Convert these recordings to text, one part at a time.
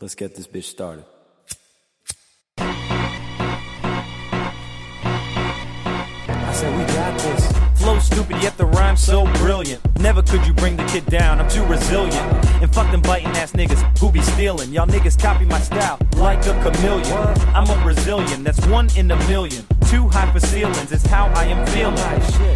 Let's get this bitch started. I said we got this. Flow stupid, yet the rhyme so brilliant. Never could you bring the kid down, I'm too resilient. And fuck them biting ass niggas who be stealing. Y'all niggas copy my style like a chameleon. I'm a Brazilian, that's one in a million. Too high for ceilings, it's how I am feeling.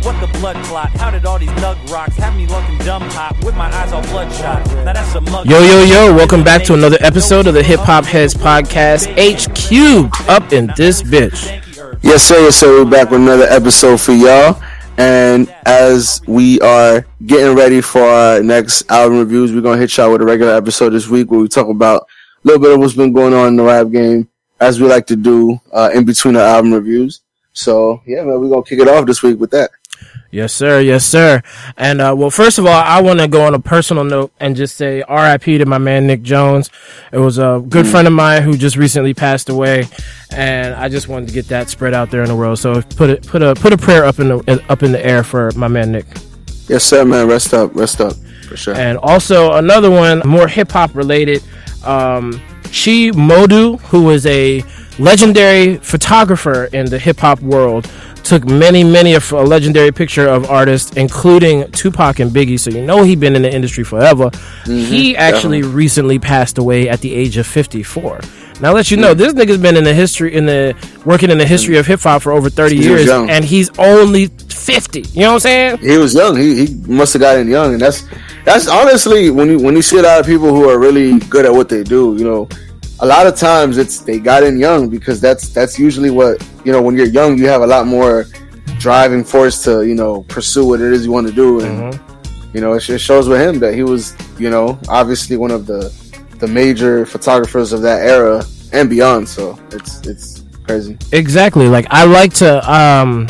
What the blood clot? How did all these nug rocks have me looking dumb hot with my eyes all bloodshot? Now that's a mug. Yo, yo, yo, welcome back to another episode of the Hip Hop Heads Podcast, H Cubed, up in this bitch. Yes, sir. Yes, sir. We're back with another episode for y'all. And as we are getting ready for our next album reviews, we're going to hit y'all with a regular episode this week where we talk about a little bit of what's been going on in the rap game, as we like to do uh, in between the album reviews. So, yeah, man, we're to kick it off this week with that. Yes, sir. Yes, sir. And, uh, well, first of all, I want to go on a personal note and just say RIP to my man, Nick Jones. It was a good friend of mine who just recently passed away. And I just wanted to get that spread out there in the world. So put it, put a, put a prayer up in the, up in the air for my man, Nick. Yes, sir, man. Rest up. Rest up. For sure. And also another one, more hip hop related. Um, Chi Modu, who is a legendary photographer in the hip hop world, took many, many a, a legendary picture of artists, including Tupac and Biggie. So you know he'd been in the industry forever. Mm-hmm. he actually recently passed away at the age of 54. Now let you know hmm. this nigga's been in the history in the working in the history of hip hop for over 30 He years, and he's only 50. You know what I'm saying? he was young. He, he must have gotten young, and that's that's honestly when you when you see a lot of people who are really good at what they do, you know, a lot of times it's they got in young because that's that's usually what you know when you're young you have a lot more driving force to you know pursue what it is you want to do, and mm-hmm. you know it, it shows with him that he was you know obviously one of the the major photographers of that era and beyond. So it's it's crazy. Exactly. Like I like to um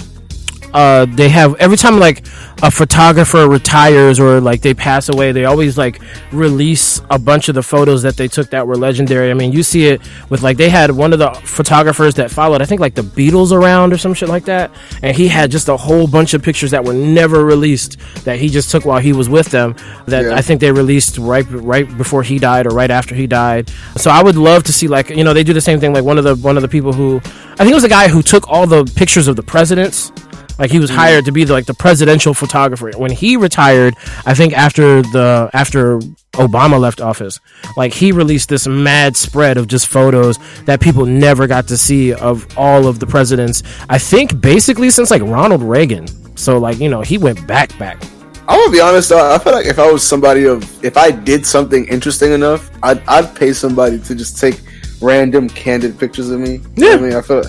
uh they have every time like a photographer retires or like they pass away, they always like release a bunch of the photos that they took that were legendary. I mean, you see it with like they had one of the photographers that followed, I think like the Beatles around or some shit like that, and he had just a whole bunch of pictures that were never released that he just took while he was with them that Yeah. I think they released right right before he died or right after he died. So I would love to see like you know they do the same thing like one of the one of the people who I think it was the guy who took all the pictures of the presidents. Like he was mm-hmm. hired to be the, like the presidential photographer. When he retired, I think after the after Obama left office, like he released this mad spread of just photos that people never got to see of all of the presidents. I think basically since like Ronald Reagan. So like you know he went back back. I'm gonna be honest though. I feel like if I was somebody of, if I did something interesting enough, I'd, I'd pay somebody to just take random candid pictures of me. Yeah. I mean, I feel,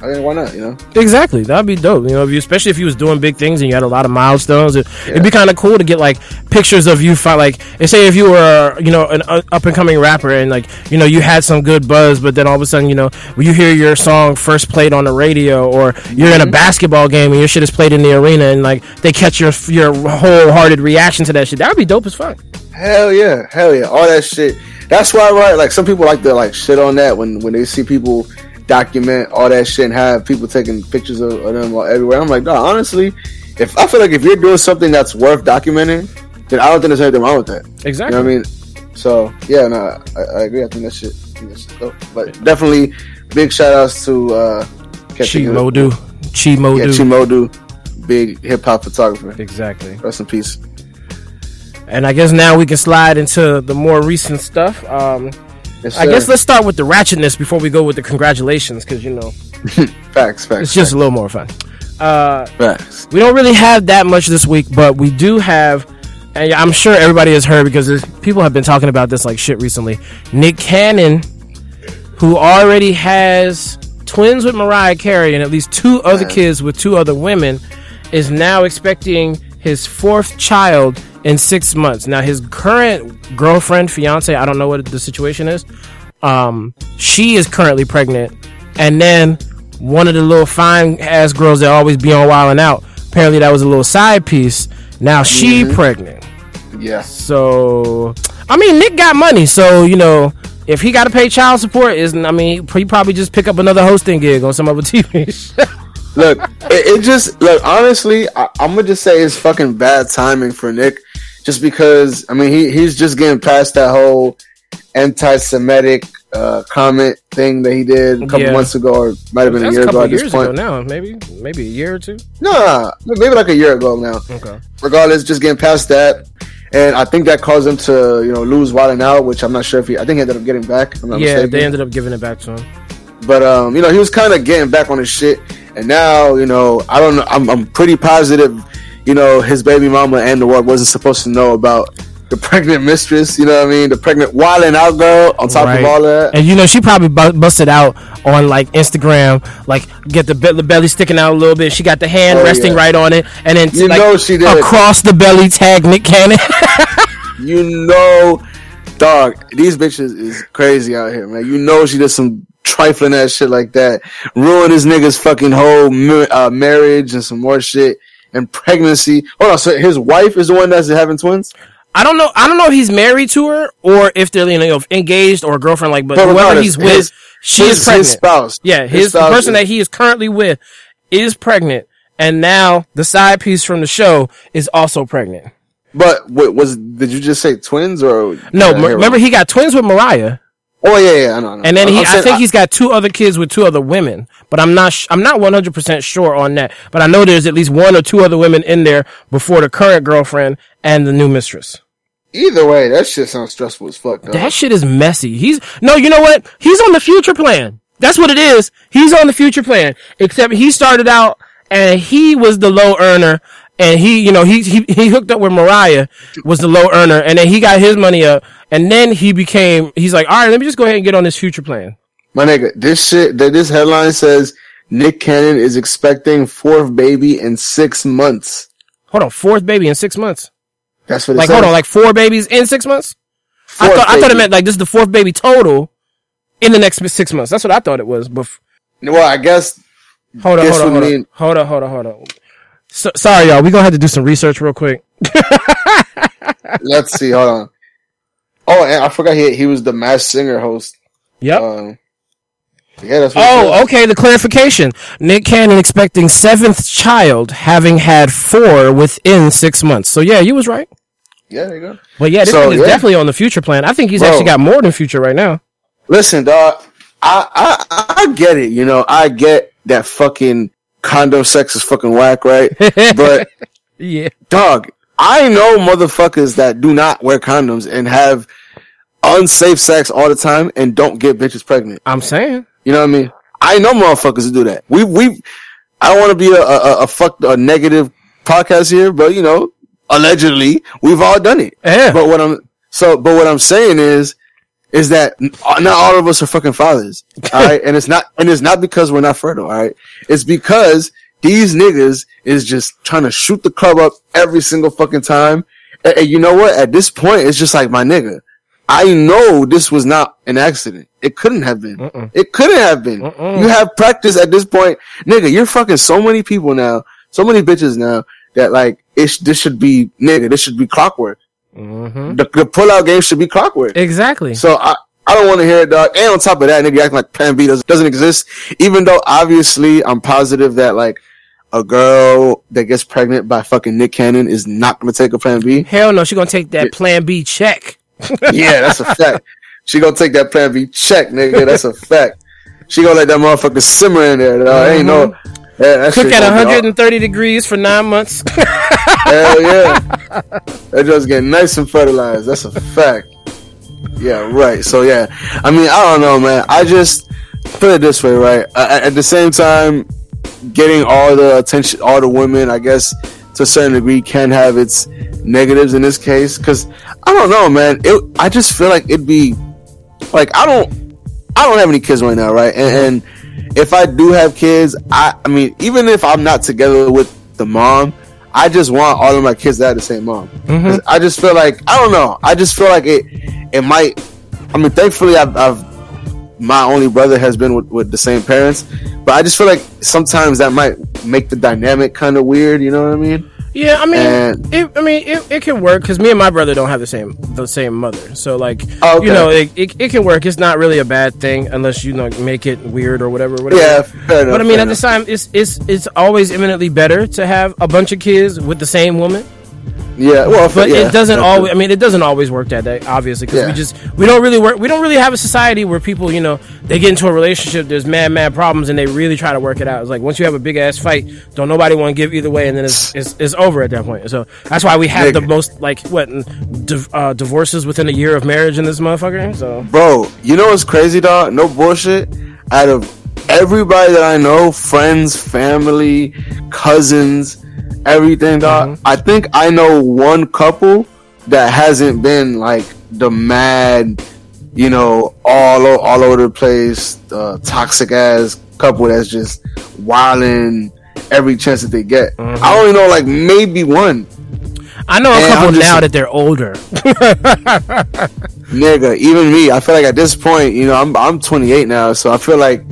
I mean, why not? You know, Exactly, that'd be dope. You know, if you, especially if you was doing big things and you had a lot of milestones, it, it'd be kind of cool to get like pictures of you. Like, and say if you were, you know, an uh, up and coming rapper and like, you know, you had some good buzz, but then all of a sudden, you know, when you hear your song first played on the radio, or you're in a mm-hmm. basketball game and your shit is played in the arena, and like they catch your your wholehearted reaction to that shit, that'd be dope as fuck. hell yeah, hell yeah, all that shit. That's why, right? Like some people like to like shit on that when when they see people document all that shit and have people taking pictures of, of them everywhere. I'm like, no, honestly, if I feel like if you're doing something that's worth documenting, then I don't think there's anything wrong with that. Exactly. You know what I mean? So yeah, no, I, I agree. I think that shit, think that shit's dope. But definitely, big shout outs to uh, can't Chi think of- Chi yeah, Modu. Chi Modu, big hip hop photographer. exactly. Rest in peace. And I guess now we can slide into the more recent stuff. Um, Yes, I guess let's start with the ratchetness before we go with the congratulations, because you know facts, facts, it's just a little more fun. Uh, facts. we don't really have that much this week, but we do have, and I'm sure everybody has heard because people have been talking about this like shit recently. Nick Cannon, who already has twins with Mariah Carey and at least two other Man. kids with two other women, is now expecting his fourth child in six months. Now, his current girlfriend, fiance, I don't know what the situation is. Um, she is currently pregnant, and then one of the little fine ass girls that always be on Wild and Out. Apparently, that was a little side piece. Now she pregnant. Yeah, So, I mean, Nick got money, so you know. If he got to pay child support, isn't I mean, he probably just pick up another hosting gig on some other TV. show. look, it, it just look honestly. I, I'm gonna just say it's fucking bad timing for Nick, just because I mean he he's just getting past that whole anti-Semitic uh, comment thing that he did a couple Yeah. months ago, or might have been That's a year a ago at this point. ago now. Maybe maybe a year or two. No, maybe like a year ago now. Okay. Regardless, just getting past that, and I think that caused him to you know lose Wild Out, which I'm not sure if he. I think he ended up getting back. Yeah, mistaken. they ended up giving it back to him. But um, you know, he was kind of getting back on his shit, and now you know, I don't know. I'm, I'm pretty positive, you know, his baby mama and the world wasn't supposed to know about the pregnant mistress. You know what I mean? The pregnant wilding out girl. On top Right. of all that, And you know, she probably bu- busted out on like Instagram, like get the, be- the belly sticking out a little bit. She got the hand Oh, resting yeah. right on it, and then You like, know she did. across the belly tag Nick Cannon. you know, dog, these bitches is crazy out here, man. You know, she did some trifling ass shit like that, ruin this nigga's fucking whole uh, marriage and some more shit. And pregnancy. Hold on, so his wife is the one that's having twins. I don't know. I don't know if he's married to her or if they're you know engaged or girlfriend. Like, but But whoever he's with, his- she his- is pregnant. His spouse. Yeah, his, the spouse person is- that he is currently with is pregnant, and now the side piece from the show is also pregnant. But what was? Did you just say twins or No, Did I m- hear remember he got twins with Mariah, Oh yeah, yeah, I know. I know. and then he, I'm I think he's got two other kids with two other women. But I'm not, sh- I'm not 100 percent sure on that. But I know there's at least one or two other women in there before the current girlfriend and the new mistress. Either way, that shit sounds stressful as fuck. Dog. That shit is messy. He's no, you know what? He's on the future plan. That's what it is. He's on the future plan. Except he started out and he was the low earner, and he, you know, he he he hooked up with Mariah, was the low earner, and then he got his money up, and then he became. He's like, all right, let me just go ahead and get on this future plan. My nigga, this shit. That this headline says Nick Cannon is expecting fourth baby in six months. Hold on, fourth baby in six months. That's what it Like, says. hold on, like four babies in six months. I Fourth thought I thought it meant like this is the fourth baby total in the next six months. That's what I thought it was. But Well, I guess Hold on, hold on, hold on, mean- hold on, hold on, hold on. So, sorry, y'all. We gonna have to do some research real quick. let's see. Hold on. Oh, and I forgot he he was the Masked Singer host. Yep. Um, yeah, oh, okay. The clarification: Nick Cannon expecting seventh child, having had four within six months. So yeah, you was right. yeah, there you go. But yeah, this So, is yeah. definitely on the future plan. I think he's Bro. actually got more than future right now. Listen, dog. I, I I get it. You know, I get that fucking condom sex is fucking whack, right? but Yeah. dog, I know motherfuckers that do not wear condoms and have unsafe sex all the time and don't get bitches pregnant. I'm saying. You know what I mean? I know motherfuckers who do that. We we. I don't want to be a, a a fuck a negative podcast here, but you know, allegedly we've all done it. Yeah. But what I'm so, but what I'm saying is, is that uh, not all of us are fucking fathers. All right, and it's not, and it's not because we're not fertile. All right, it's because these niggas is just trying to shoot the club up every single fucking time. And, and you know what? At this point, it's just like my nigga. I know this was not an accident. It couldn't have been. It couldn't have been. You have practice at this point, nigga. You're fucking so many people now, so many bitches now that like it. sh- This should be nigga. This should be clockwork. Mm-hmm. The, the pullout game should be clockwork. Exactly. So I, I don't want to hear it, dog. And on top of that, nigga acting like Plan B doesn't, doesn't exist. Even though obviously I'm positive that like a girl that gets pregnant by fucking Nick Cannon is not going to take a Plan B. Hell no, she gonna take that Plan B check. yeah, that's a fact. She gonna take that Plan B check, nigga. That's a fact. She gonna let that motherfucker simmer in there. Dog. Ain't no. Mm-hmm. Yeah, Cook at gonna 130 degrees for nine months. Hell yeah. That just get nice and fertilized. That's a fact. Yeah, right. So yeah, I mean, I don't know, man. I just put it this way, right? At the same time, getting all the attention, all the women, I guess, to a certain degree, can have its negatives in this case. Because I don't know, man. It, I just feel like it'd be like I don't, I don't have any kids right now, right? And, and if I do have kids, I, I mean, even if I'm not together with the mom, I just want all of my kids to have the same mom. 'Cause I just feel like I don't know. I just feel like it. It might. I mean, thankfully, I've, I've my only brother has been with, with the same parents, but I just feel like sometimes that might make the dynamic kind of weird. You know what I mean? Yeah, I mean, And- it, I mean, it, it can work because me and my brother don't have the same the same mother. So like, Oh, okay. you know, it, it, it can work. It's not really a bad thing unless you know make it weird or whatever. whatever. Yeah, fair enough. But I mean, at the enough. time, it's it's it's always eminently better to have a bunch of kids with the same woman. Yeah, well, but yeah, it doesn't that's always. I mean, it doesn't always work that day, obviously, because we just we don't really work. We don't really have a society where people, you know, they get into a relationship. There's mad, mad problems, and they really try to work it out. It's like once you have a big ass fight, don't nobody want to give either way, and then it's, it's it's over at that point. So that's why we have the most like what div- uh, divorces within a year of marriage in this motherfucker. So Bro, you know what's crazy, dog? No bullshit. Out of everybody that I know, friends, family, cousins, everything, dog, Mm-hmm. I think I know one couple that hasn't been like the mad, you know, all o- all over the place, uh, toxic ass couple that's just wilding every chance that they get. Mm-hmm. I only know like maybe one. I know a And couple now that they're older. nigga, even me, I feel like at this point, you know, I'm I'm 28 now, so I feel like,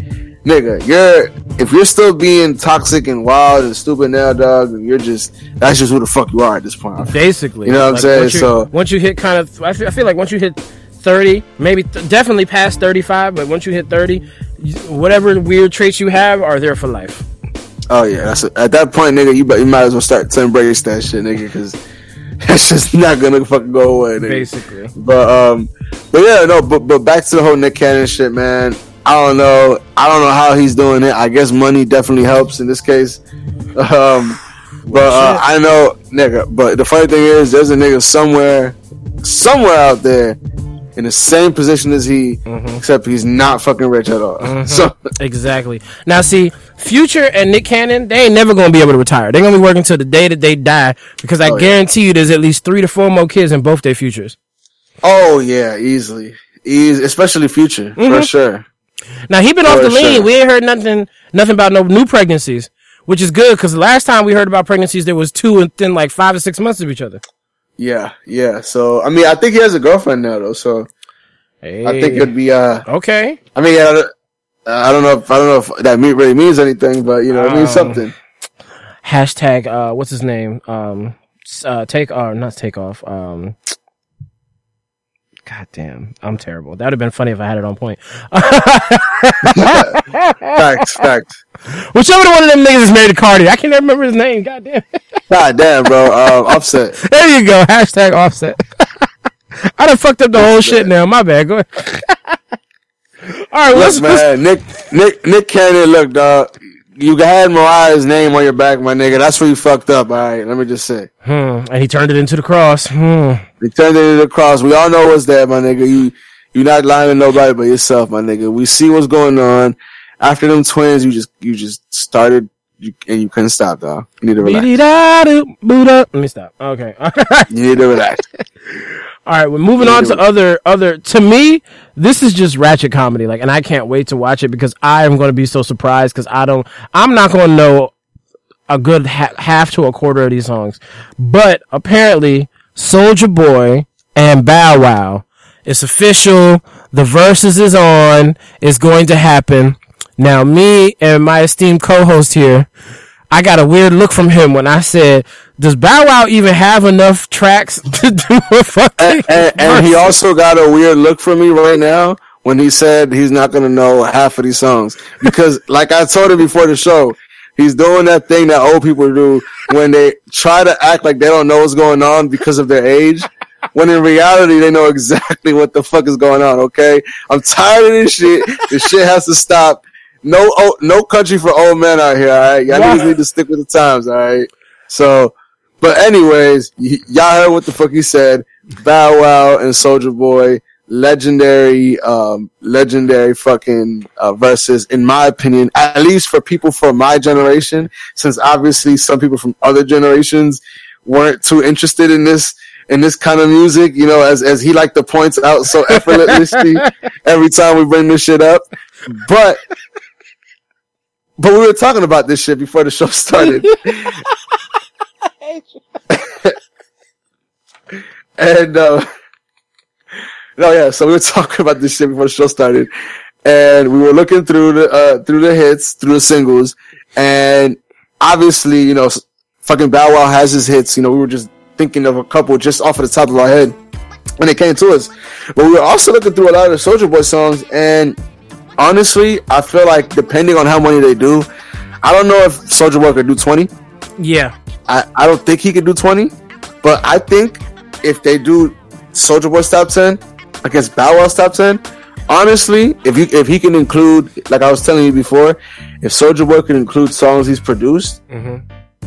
nigga, you're if you're still being toxic and wild and stupid now, dog, you're just that's just who the fuck you are at this point. Basically, You know what I'm saying? Once you, So- once you hit kind of, I feel, I feel like once you hit thirty, maybe th- definitely past thirty-five, but once you hit thirty, whatever weird traits you have are there for life. Oh yeah, that's at that point, nigga, you you might as well start to embrace that shit, nigga, because that's just not gonna fucking go away, nigga. Basically, But um, but yeah, no, but but back to the whole Nick Cannon shit, man. I don't know. I don't know how he's doing it. I guess money definitely helps in this case. Um, but uh, I know, nigga. But the funny thing is, there's a nigga somewhere, somewhere out there, in the same position as he, except he's not fucking rich at all. So exactly. Now, see, Future and Nick Cannon, they ain't never gonna be able to retire. They're gonna be working till the day that they die because I Oh, yeah. guarantee you, there's at least three to four more kids in both their futures. oh yeah, easily, easy, especially future for sure. Now he been off For the lean. We ain't heard nothing, nothing about no new pregnancies, which is good because the last time we heard about pregnancies, there was two within like five or six months of each other. Yeah, yeah. So I mean, I think he has a girlfriend now though. So I think it'd be uh. okay. I mean, yeah, I don't know if I don't know if that really means anything, but you know, it means Um, something. Hashtag uh, what's his name? Um, uh, take or not take off. Um, God damn, I'm terrible. That would have been funny if I had it on point. Facts, facts. Whichever one of them niggas is married to Cardi, I can't remember his name. God damn. God damn, bro. Um, offset. There you go. Hashtag offset. I done fucked up the whole shit now. My bad. Go ahead. All right, let's, Look, let's man, Nick, Nick, Nick Cannon. Look, dog. You had Mariah's name on your back, my nigga. That's where you fucked up. All right, let me just say. Hmm, and he turned it into the cross. Hmm. You turned it into the cross. We all know what's there, my nigga. You, you're not lying to nobody but yourself, my nigga. We see what's going on. After them twins, you just, you just started, you, and you couldn't stop, dog. You need to relax. Boot-up. Let me stop. Okay. All right. You need to relax. All right. We're moving on to other other. To me, this is just ratchet comedy. Like, and I can't wait to watch it because I am going to be so surprised because I don't. I'm not going to know a good ha- half to a quarter of these songs, but apparently, Soulja Boy and Bow Wow. It's official. The Verzuz is on. It's going to happen. Now, me and my esteemed co-host here, I got a weird look from him when I said, "Does Bow Wow even have enough tracks to do a fucking?" and, and he also got a weird look from me right now when he said he's not gonna know half of these songs because, like I told him before the show, he's doing that thing that old people do when they try to act like they don't know what's going on because of their age. When in reality, they know exactly what the fuck is going on. Okay, I'm tired of this shit. This shit has to stop. No, oh, no country for old men out here. All right, y'all niggas need to stick with the times. All right. So, but anyways, y- y'all heard what the fuck he said. Bow Wow and Soulja Boy, legendary, um, legendary fucking uh, Verzuz, in my opinion, at least for people from my generation, since obviously some people from other generations weren't too interested in this. In this kind of music, you know, as as he like to point out so effortlessly every time we bring this shit up, but but we were talking about this shit before the show started. and uh no yeah so we were talking about this shit before the show started. And we were looking through the uh through the hits through the singles. And obviously you know fucking bow wow has his hits. You know we were just thinking of a couple just off of the top of our head when it came to us. But we were also looking through a lot of the Soulja Boy songs and honestly i feel like depending on how many they do i don't know if Soulja Boy could do 20 yeah, I, I don't think he could do 20, But I think if they do Soulja Boy's top ten against Bow Wow's top ten, honestly, if you if he can include, like I was telling you before, if Soulja Boy can include songs he's produced,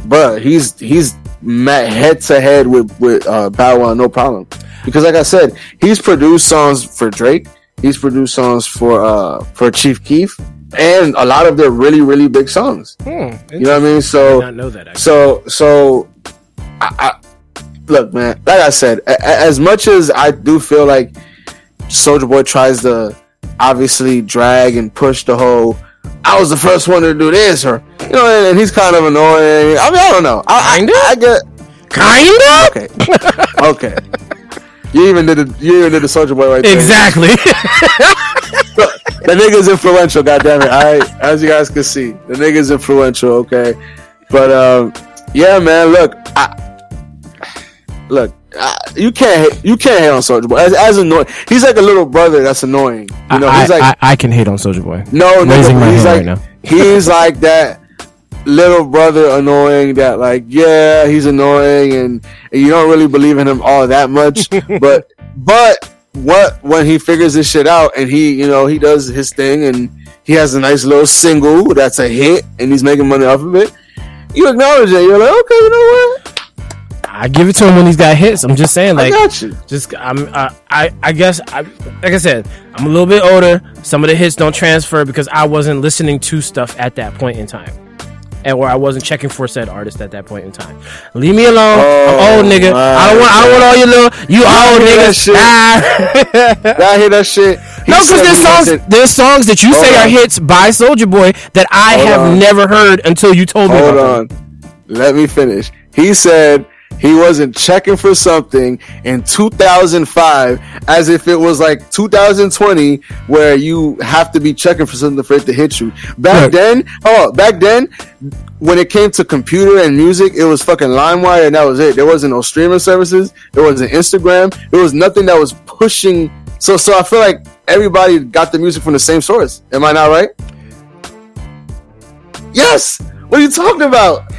but he's he's met head to head with with uh, Bow Wow, no problem. Because like I said, he's produced songs for Drake. He's produced songs for uh for Chief Keef, and a lot of their really really big songs. Hmm, You know what I mean? So not know that. Actually. so so I, I look man like i said a, a- as much as i do feel like Soulja Boy tries to obviously drag and push the whole i was the first one to do this or you know and, and he's kind of annoying i mean i don't know i, Kinda? I, I get Kinda. okay okay you even did the you even did the Soulja Boy right there Exactly. the nigga's influential, goddammit. it. I as you guys can see, the nigga's influential. Okay, but um, yeah, man. Look, I, look, I, you can't hate- you can't hate on Soulja Boy as, as annoying. He's like a little brother that's annoying. You know, I, he's like I, I can hate on Soulja Boy. no, no, he's like right now. he's like that little brother annoying that like yeah he's annoying and, and you don't really believe in him all that much. But but what when he figures this shit out and he you know he does his thing and he has a nice little single that's a hit and he's making money off of it you acknowledge it. You're like okay you know what? I give it to him when he's got hits. I'm just saying, I like, got you. just I'm uh, I I guess I like I said I'm a little bit older. Some of the hits don't transfer because I wasn't listening to stuff at that point in time, and or I wasn't checking for said artist at that point in time. Leave me alone. I'm old nigga. I don't want I don't want all your little you old hear that niggas. shit. Ah. I hear that shit He No, because there's songs, there's songs that you Hold say are hits by Soulja Boy that I Hold have on. never heard until you told me. Hold about them. on. Let me finish. He said he wasn't checking for something in 2005 as if it was like 2020 where you have to be checking for something for it to hit you. Back Look. then, oh, back then, when it came to computer and music, it was fucking LimeWire and that was it. There wasn't no streaming services. There wasn't Instagram. There was nothing that was pushing. So, so I feel like everybody got the music from the same source. Am I not right? Yes. What are you talking about?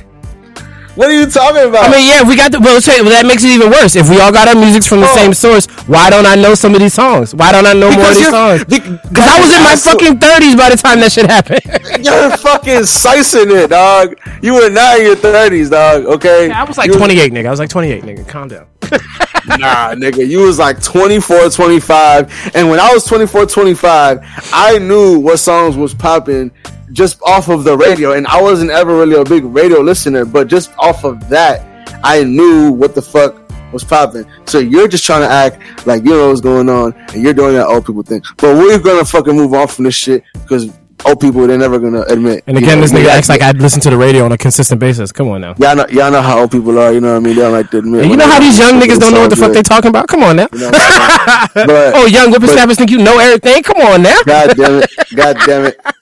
What are you talking about? I mean, yeah, we got the. Well, well, that makes it even worse. If we all got our music from the Oh. same source, why don't I know some of these songs? Why don't I know more of these songs? be- Because I was in my fucking thirties by the time that shit happened. You're fucking slicing it, dog. You were not in your thirties, dog. Okay. I was like You 28, nigga. I was like 28, nigga. Calm down. Nah, nigga. You was like 24, 25. And when I was 24, 25, I knew what songs was popping just off of the radio. And I wasn't ever really a big radio listener, but just off of that, I knew what the fuck was popping. So you're just trying to act like you know what's going on and you're doing that old people thing. But we're gonna fucking move on from this shit because old people, they're never gonna admit. And again, this nigga acts like I'd listen to the radio on a consistent basis. Come on now. Y'all know, y'all know how old people are, you know what I mean? They don't like to admit. And you know how these young niggas don't know what the fuck they talking about? Come on now. You know what I'm saying? But- oh, young whippersnappers think you know everything? Come on now. God damn it. God damn it.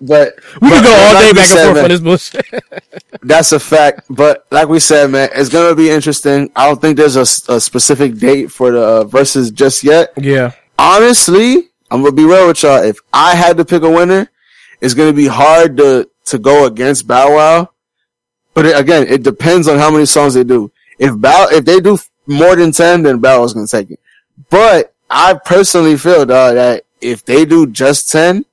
But we but could go all like day back and forth man, on this bullshit. That's a fact. But like we said, man, it's gonna be interesting. I don't think there's a specific date for the uh, Verzuz just yet. yeah. Honestly, I'm gonna be real with y'all. If I had to pick a winner, it's gonna be hard to to go against Bow Wow. But it, again, it depends on how many songs they do. If Bow, if they do more than ten, then Bow Wow's gonna take it. But I personally feel dog, that if they do just ten,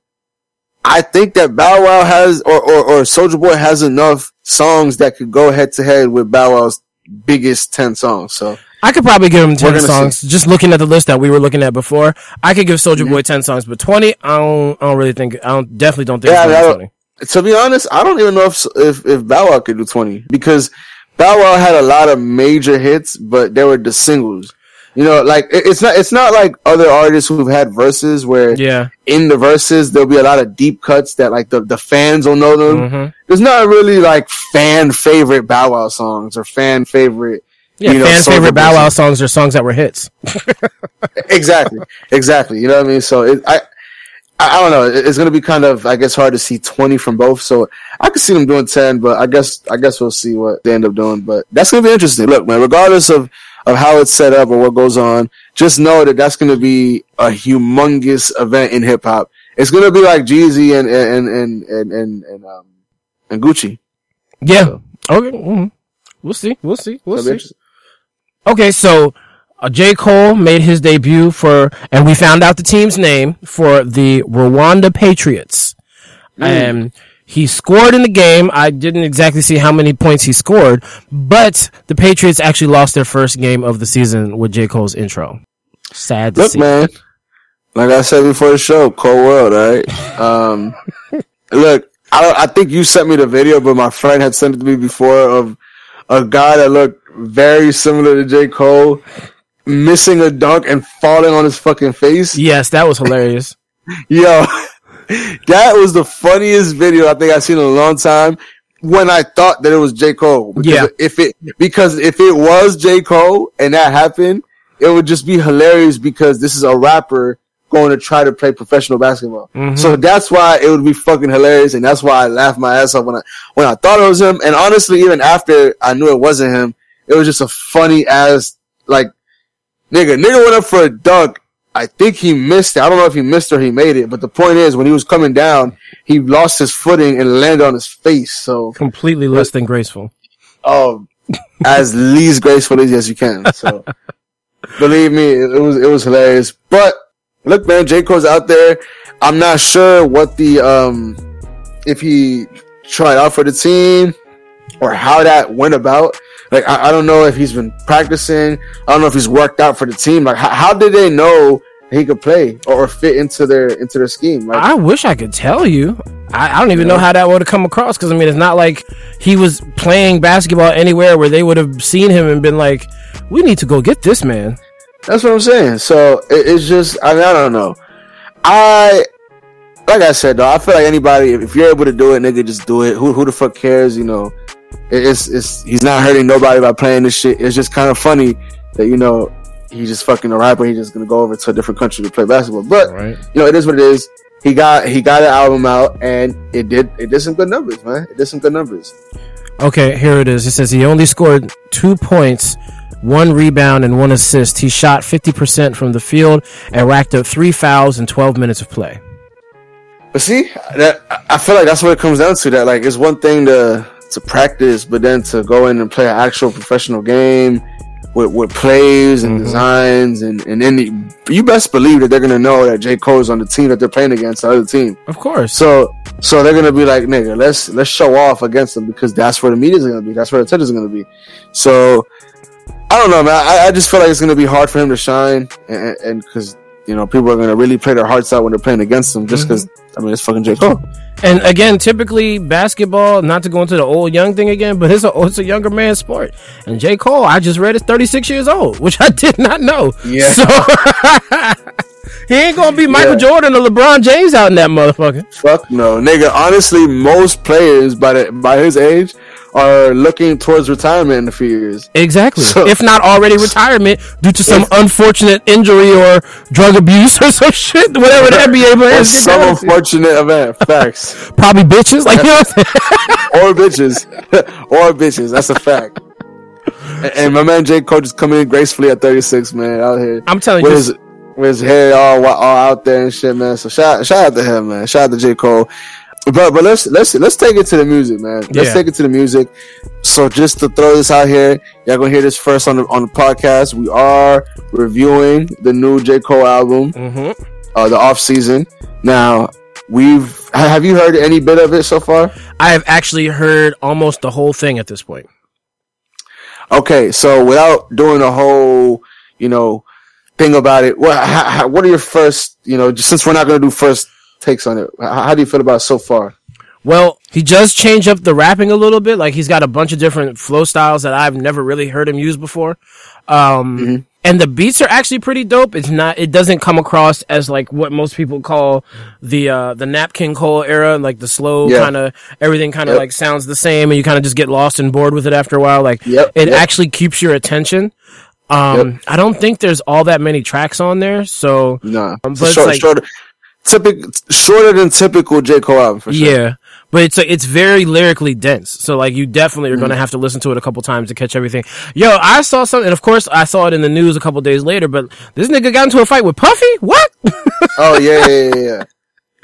I think that Bow Wow has, or, or, or Soulja Boy has enough songs that could go head to head with Bow Wow's biggest 10 songs. So, I could probably give him 10 gonna songs. Just looking at the list that we were looking at before, I could give Soulja Boy 10 songs, but 20, I don't, I don't really think, I don't, definitely don't think Yeah, it's 20. to be honest, I don't even know if, if, if Bow Wow could do 20 because Bow Wow had a lot of major hits, but they were the singles. You know, like, it's not, it's not like other artists who've had Verzuz where Yeah. in the Verzuz, there'll be a lot of deep cuts that like the, the fans will know them. Mhm. There's not really like fan favorite Bow Wow songs or fan favorite. Yeah, you know, Soulja favorite Bow Wow songs are songs that were hits. exactly, exactly. You know what I mean? So it, I, I I don't know. It's gonna be kind of, I guess, hard to see twenty from both. So I could see them doing ten, but I guess, I guess we'll see what they end up doing. But that's gonna be interesting. Look, man, regardless of of how it's set up or what goes on, just know that that's gonna be a humongous event in hip hop. It's gonna be like Jeezy and and and and and, and um and Gucci. Yeah. Okay. mhm. We'll see. We'll see. We'll That'll be see. Okay, so uh, J. Cole made his debut for, and we found out the team's name for the Rwanda Patriots. And he scored in the game. I didn't exactly see how many points he scored, but the Patriots actually lost their first game of the season with J. Cole's intro. Sad to Look, see. man. Like I said before the show, cold world, right? Um, look, I, I think you sent me the video, but my friend had sent it to me before of a guy that looked very similar to J. Cole missing a dunk and falling on his fucking face. Yes, that was hilarious. Yo, that was the funniest video I think I've seen in a long time. When I thought that it was J. Cole, because Yeah. If it because if it was J. Cole and that happened, it would just be hilarious because this is a rapper going to try to play professional basketball. Mm-hmm. So that's why it would be fucking hilarious, and that's why I laughed my ass off when I when I thought it was him. And honestly, even after I knew it wasn't him, it was just a funny ass like nigga. Nigga went up for a dunk. I think he missed it. I don't know if he missed or he made it, but the point is, when he was coming down, he lost his footing and landed on his face. So, Completely less than graceful. oh, as least gracefully as you can. So, believe me, it, it was it was hilarious. But look, man, J Cole's out there. I'm not sure what the um if he tried out for the team or how that went about. Like, I, I don't know if he's been practicing. I don't know if he's worked out for the team. Like, how, how did they know he could play or, or fit into their into their scheme? Like, I wish I could tell you. I, I don't even know how that would have come across because I mean, it's not like he was playing basketball anywhere where they would have seen him and been like, "We need to go get this man." That's what I'm saying. So it, it's just, I, mean, I don't know. I, like I said, though, I feel like anybody, if, you're able to do it, nigga, just do it. Who, who the fuck cares? You know, it's, it's, he's not hurting nobody by playing this shit. It's just kind of funny that, you know, he's just fucking a rapper. He's just gonna go over to a different country to play basketball. But, Right. you know, it is what it is. He got, he got an album out and it did, it did some good numbers, man. It did some good numbers. Okay, here it is. It says he only scored two points, one rebound, and one assist. He shot 50% from the field and racked up three fouls in 12 minutes of play. But see, that I feel like that's what it comes down to. That like it's one thing to to practice, but then to go in and play an actual professional game with with plays and mm-hmm. designs, and and then you- you best believe that they're gonna know that J Cole is on the team that they're playing against the other team. Of course. So so they're gonna be like, nigga, let's let's show off against them because that's where the media's gonna be. That's where the attention's gonna be. So I don't know, man. I, I just feel like it's gonna be hard for him to shine, and because you know people are gonna really play their hearts out when they're playing against him, just mhm. because I mean it's fucking J Cole. And again, typically basketball, not to go into the old young thing again, but it's a it's a younger man's sport. And J. Cole, I just read is 36 years old, which I did not know. Yeah. So he ain't gonna be Michael Yeah. Jordan or LeBron James out in that motherfucker. Fuck no, nigga. Honestly, most players by the, by his age are looking towards retirement in a few years. Exactly. So- if not already retirement due to some unfortunate injury or drug abuse or some shit, whatever NBA Or players get some unfortunate event. Facts. Probably bitches. Like, you know what I'm saying? or bitches. or bitches. That's a fact. And, and my man J. Cole just coming in gracefully at 36, man, out here. I'm telling with you, his, with his hair all, all out there and shit, man. So shout, shout out to him, man. Shout out to J. Cole. But but let's let's let's take it to the music, man. Let's Yeah. take it to the music. So just to throw this out here, y'all gonna hear this first on the on the podcast. We are reviewing the new J. Cole album, Mhm. uh, the off season. Now we've have you heard any bit of it so far? I have actually heard almost the whole thing at this point. Okay, so without doing a whole, you know, thing about it, what how- what are your first, you know, just since we're not gonna do first takes on it, how, how do you feel about it so far? Well, he does change up the rapping a little bit. Like he's got a bunch of different flow styles that I've never really heard him use before. Um, and the beats are actually pretty dope. It's not, it doesn't come across as like what most people call the, uh, the Napkin Cole era, like the slow Yeah. kind of, everything kind of Yep. like sounds the same and you kind of just get lost and bored with it after a while. Like Yep, it yep. actually keeps your attention. Um, I don't think there's all that many tracks on there. So Nah, Um, It's but it's short, like- shorter, typical, shorter than typical J Cole album for sure. Yeah, but it's it's very lyrically dense. So like you definitely are going Mm. to have to listen to it a couple times to catch everything. Yo, I saw something, and of course I saw it in the news a couple days later. But this nigga got into a fight with Puffy. What? Oh yeah, yeah, yeah, yeah.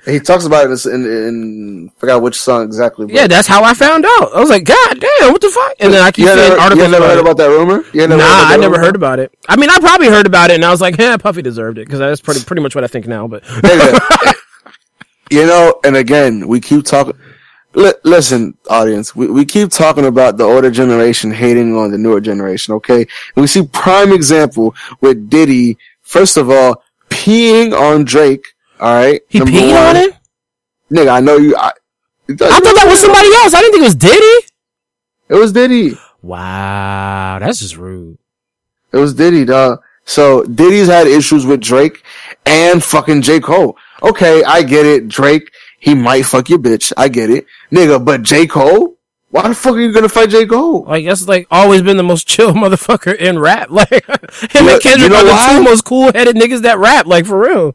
He talks about it in, in forgot which song exactly. but- Yeah, that's how I found out. I was like, God damn, what the fuck? And then I keep you seeing never, you articles had never about heard it. about that rumor? You never Nah, I never rumor? heard about it. I mean, I probably heard about it, and I was like, "Yeah, Puffy deserved it," because that's pretty pretty much what I think now. But you know, and again, we keep talking. Li- listen, audience, we, we keep talking about the older generation hating on the newer generation, okay? And we see prime example with Diddy, first of all, peeing on Drake, alright? he number peed one. on it. Nigga, I know you, I, I thought that was somebody else. I didn't think it was Diddy. it was Diddy. Wow, that's just rude. It was Diddy, dog. So Diddy's had issues with Drake and fucking J. Cole. Okay, I get it. Drake, he might fuck your bitch. I get it. Nigga, but J. Cole? Why the fuck are you gonna fight J. Cole? Like that's like always been the most chill motherfucker in rap. Like him and Kendrick you know are the why? two most cool headed niggas that rap. Like for real.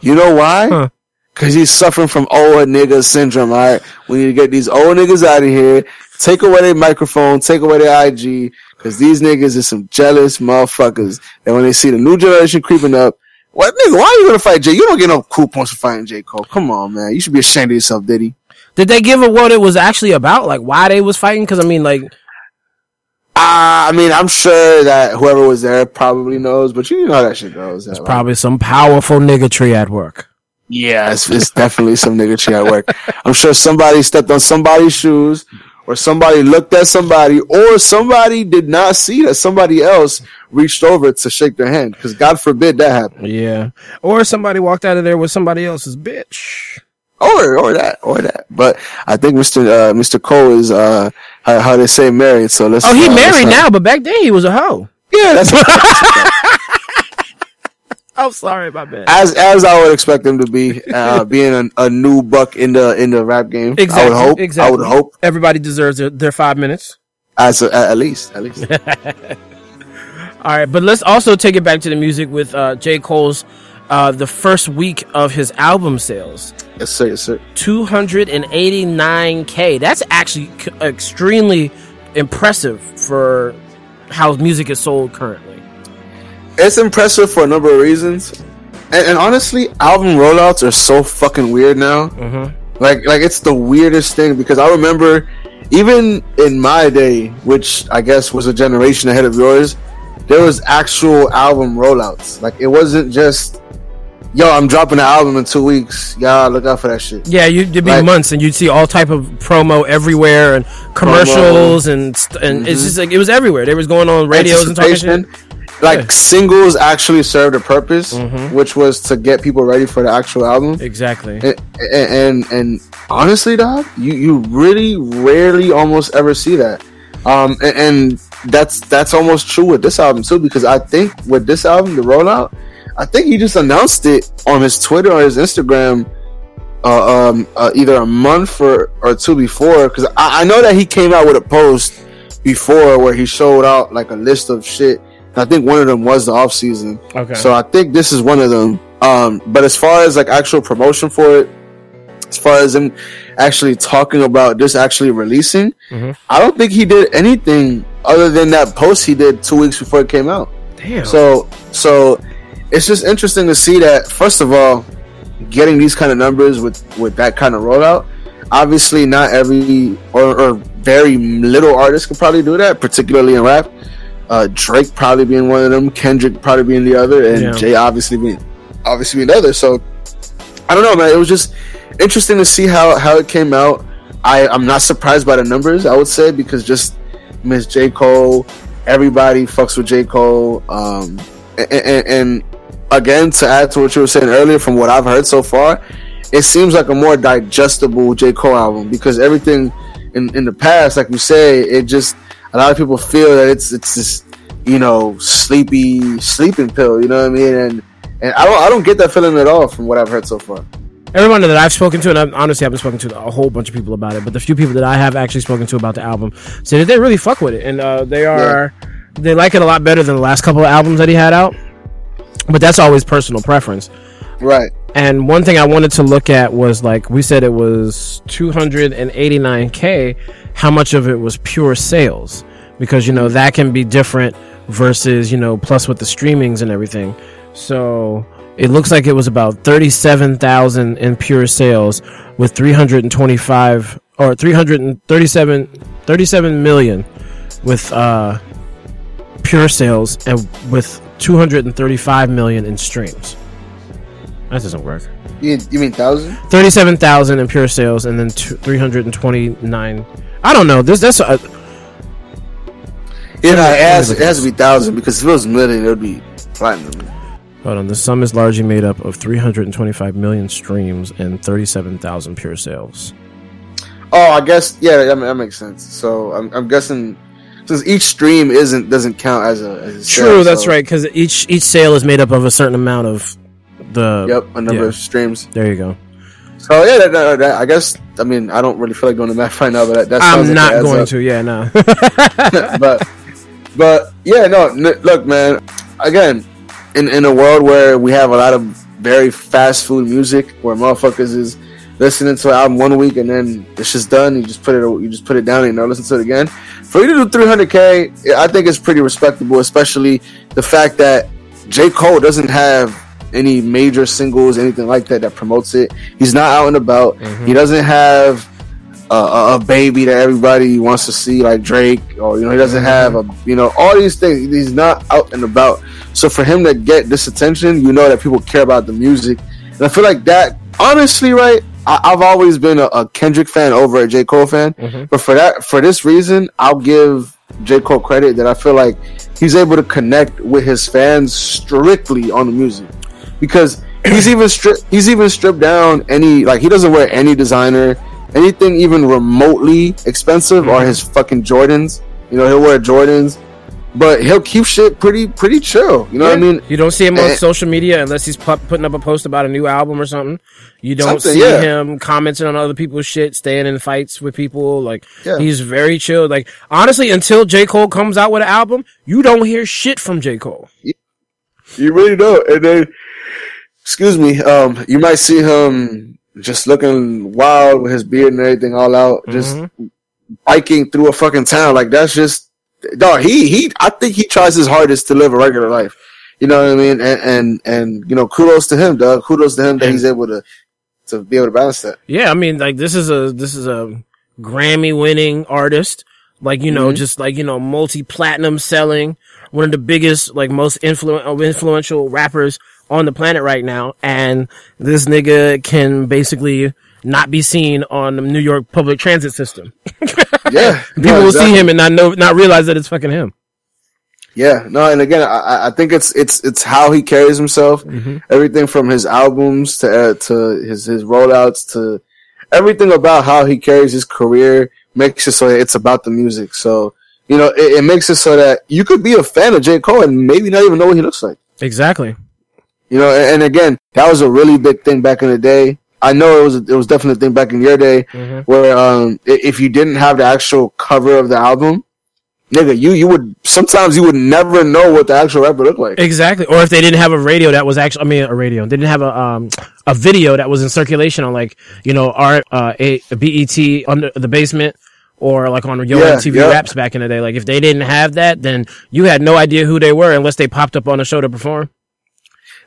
You know why? Huh. Cause he's suffering from old nigga syndrome, alright? We need to get these old niggas out of here. Take away their microphone, take away their IG, cause these niggas is some jealous motherfuckers. And when they see the new generation creeping up, what nigga, why are you gonna fight J? You don't get no cool points for fighting J. Cole. Come on, man. You should be ashamed of yourself, Diddy. Did they give it what it was actually about? Like why they was fighting? Because I mean, like I mean, I'm sure that whoever was there probably knows, but you know how that shit goes. It's probably some powerful nigga tree at work. Yeah, it's, it's definitely some nigga tree at work. I'm sure somebody stepped on somebody's shoes, or somebody looked at somebody, or somebody did not see that somebody else reached over to shake their hand. Because God forbid that happen. Yeah. Or somebody walked out of there with somebody else's bitch. Or or that or that. But I think Mr. Uh, Mr. Cole is uh how, how they say married. So let's. Oh, he uh, married not- now, but back then he was a hoe. Yeah, that's I'm sorry, my bad. as as I would expect him to be, uh, being a, a new buck in the in the rap game. I would hope. I would hope. Everybody deserves their, their five minutes. As a, at least, at least. All right, but let's also take it back to the music with uh, J. Cole's uh, the first week of his album sales. yes, sir. Yes, sir. 289k. That's actually c- extremely impressive for how music is sold currently. It's impressive for a number of reasons, and, and honestly, album rollouts are so fucking weird now. Mm-hmm. Like, like it's the weirdest thing because I remember, even in my day, which I guess was a generation ahead of yours, there was actual album rollouts. Like, it wasn't just, yo, I'm dropping an album in two weeks. Y'all look out for that shit. Yeah, you, it'd be Like- months, and you'd see all type of promo everywhere, and commercials, and st- and it's just like it was everywhere. They was going on radios and talking shit. Like Yeah. singles actually served a purpose, Mhm. which was to get people ready for the actual album. Exactly. and and, and honestly, dog, you you really rarely almost ever see that. Um, and, and that's that's almost true with this album too, because I think with this album, the rollout, I think he just announced it on his Twitter or his Instagram, uh, um, uh, either a month or or two before. Because I, I know that he came out with a post before where he showed out like a list of shit. I think one of them was the off season. Okay. So I think this is one of them. Um, but as far as like actual promotion for it, as far as him actually talking about this actually releasing, Mhm. I don't think he did anything other than that post he did two weeks before it came out. Damn. So, so it's just interesting to see that. First of all, getting these kind of numbers with with that kind of rollout. Obviously, not every or, or very little artist could probably do that, particularly in rap. Uh, Drake probably being one of them, Kendrick probably being the other, and Yeah. Jay obviously being obviously being the other. So I don't know, man. It was just interesting to see how how it came out. I I'm not surprised by the numbers. I would say because just Miss J Cole, everybody fucks with J Cole. Um, and, and, and again, to add to what you were saying earlier, from what I've heard so far, it seems like a more digestible J Cole album because everything in in the past, like you say, it just a lot of people feel that it's it's this you know sleepy sleeping pill. You know what I mean? And and I don't I don't get that feeling at all from what I've heard so far. Everyone that I've spoken to, and I've, honestly, I haven't spoken to a whole bunch of people about it, but the few people that I have actually spoken to about the album say that they really fuck with it, and uh, they are they like it a lot better than the last couple of albums that he had out. But that's always personal preference. Right. And one thing I wanted to look at was like we said it was 289k. How much of it was pure sales? Because you know that can be different versus you know plus with the streamings and everything. So it looks like it was about 37,000 in pure sales with 325 or 337 37 million with uh pure sales and with 235 million in streams. That doesn't work. You, you mean thousand? 37,000 in pure sales and then two, 329 I don't know. This that's a, Yeah, no, it has, it has to be thousand because if it was million, it would be platinum. Hold on. The sum is largely made up of 325 million streams and 37,000 pure sales. Oh, I guess yeah, that, that makes sense. So I'm, I'm guessing since each stream isn't doesn't count as a, as a True, sale, that's so- right. Because each each sale is made up of a certain amount of the. Yep, a number Yeah. of streams. There you go. So yeah, that, that, that- I guess I mean I don't really feel like doing the math right now, but that, that I'm not adds going up. to. Yeah, no. but but yeah, no. N- look, man. Again, in in a world where we have a lot of very fast food music, where motherfuckers is listening to an album one week and then it's just done. You just put it you just put it down and you never listen to it again. For you to do 300k, I think it's pretty respectable, especially the fact that J Cole doesn't have any major singles, anything like that that promotes it. He's not out and about. Mm-hmm. He doesn't have a, a, a baby that everybody wants to see, like Drake, or you know, he doesn't have a, you know, all these things. He's not out and about. So for him to get this attention, you know that people care about the music, and I feel like that. Honestly, right? I, I've always been a, a Kendrick fan over a J. Cole fan, mm-hmm. but for that, for this reason, I'll give J. Cole credit that I feel like he's able to connect with his fans strictly on the music. Because he's even stri- he's even stripped down any like he doesn't wear any designer anything even remotely expensive mm-hmm. or his fucking Jordans. You know, he'll wear Jordans, but he'll keep shit pretty pretty chill. You know what I mean? you don't see him on social media unless he's pu- putting up a post about a new album or something. You don't Something, see yeah. him commenting on other people's shit, staying in fights with people. Like Yeah. he's very chill. Like honestly, until J Cole comes out with an album, you don't hear shit from J Cole. You really don't. And then, excuse me, um, you might see him just looking wild with his beard and everything all out, just biking through a fucking town. Like that's just, dog. He he. I think he tries his hardest to live a regular life. You know what I mean? And and and you know, kudos to him, dog. Kudos to him that he's able to to be able to balance that. Yeah, I mean, like this is a this is a Grammy winning artist. Like you know, mm-hmm. just like you know, multi platinum selling, one of the biggest, like most influ- uh, influential rappers on the planet right now. And this nigga can basically not be seen on the New York public transit system. Yeah, People no, will see him and not know, not realize that it's fucking him. Yeah, no, and again, I- I, think it's it's it's how he carries himself. Everything from his albums to uh, to his his rollouts to everything about how he carries his career makes it so that it's about the music. So you know, it, it makes it so that you could be a fan of J Cole and maybe not even know what he looks like. Exactly. You know, and, and again, that was a really big thing back in the day. I know it was it was definitely a thing back in your day where um if you didn't have the actual cover of the album, nigga, you you would sometimes you would never know what the actual rapper looked like. Exactly. Or if they didn't have a radio that was actually, I mean, a radio, they didn't have a, um, a video that was in circulation on like, you know, our, uh, a, a BET under the basement or like on Yo Yeah, MTV yeah. Raps back in the day. Like if they didn't have that, then you had no idea who they were unless they popped up on a show to perform.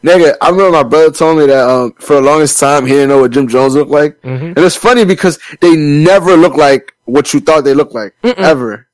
Nigga, I remember my brother told me that um, for the longest time he didn't know what Jim Jones looked like, and it's funny because they never look like what you thought they looked like ever.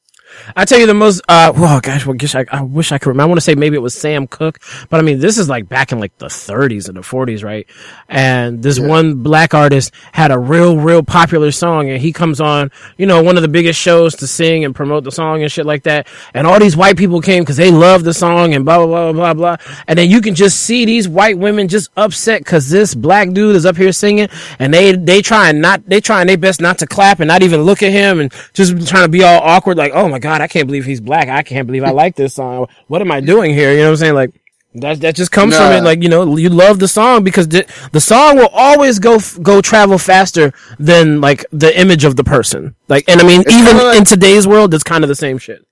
I tell you the most. Uh, oh gosh, well, gosh, I, I wish I could remember. I want to say maybe it was Sam Cooke, but I mean, this is like back in like the 30s and the 40s, right? And this one black artist had a real, real popular song, and he comes on, you know, one of the biggest shows to sing and promote the song and shit like that. And all these white people came because they love the song and blah blah blah blah blah. And then you can just see these white women just upset because this black dude is up here singing, and they they trying not they trying their best not to clap and not even look at him and just trying to be all awkward, like, oh my god, I can't believe he's black. I can't believe I like this song. What am I doing here? You know what I'm saying? Like. That, that just comes from it, like you know, you love the song because the, the song will always go go travel faster than like the image of the person. Like, and I mean, It's even like- in today's world, it's kind of the same shit.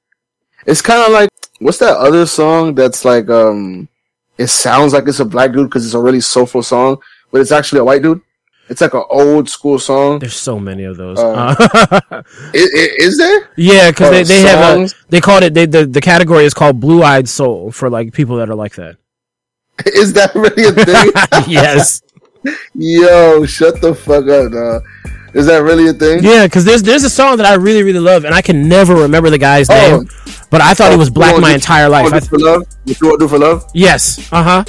It's kind of like what's that other song that's like um, it sounds like it's a black dude because it's a really soulful song, but it's actually a white dude. It's like an old school song. There's so many of those. Uh, Uh, I- I- Is, there? yeah, because oh, they, they have a, they called it they, the the category is called blue eyed soul for like people that are like that. Is that really a thing? yes. Yo, shut the fuck up, dog. Is that really a thing? Yeah, because there's there's a song that I really really love, and I can never remember the guy's Oh. name, but I thought he was black my do- entire life. wanna do for love? What you want to do for love? yes. Uh huh.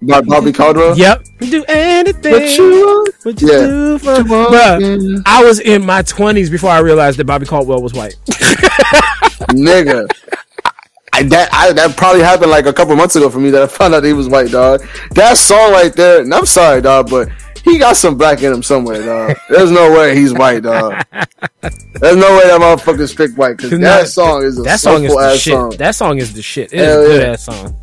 By Bobby Caldwell. Yep. Do anything. What you? What you Yeah. do for Bruh, yeah. I was in my twenties before I realized that Bobby Caldwell was white. nigga. I, that I, that probably happened like a couple months ago for me that I found out he was white, dog. That song right there, and I'm sorry, dog, but he got some black in him somewhere, dog. There's no way he's white, dog. There's no way that motherfucker's strict white because that Nah, song is a that song is the ass shit. song. That song is the shit. It is Hell a good yeah. ass song.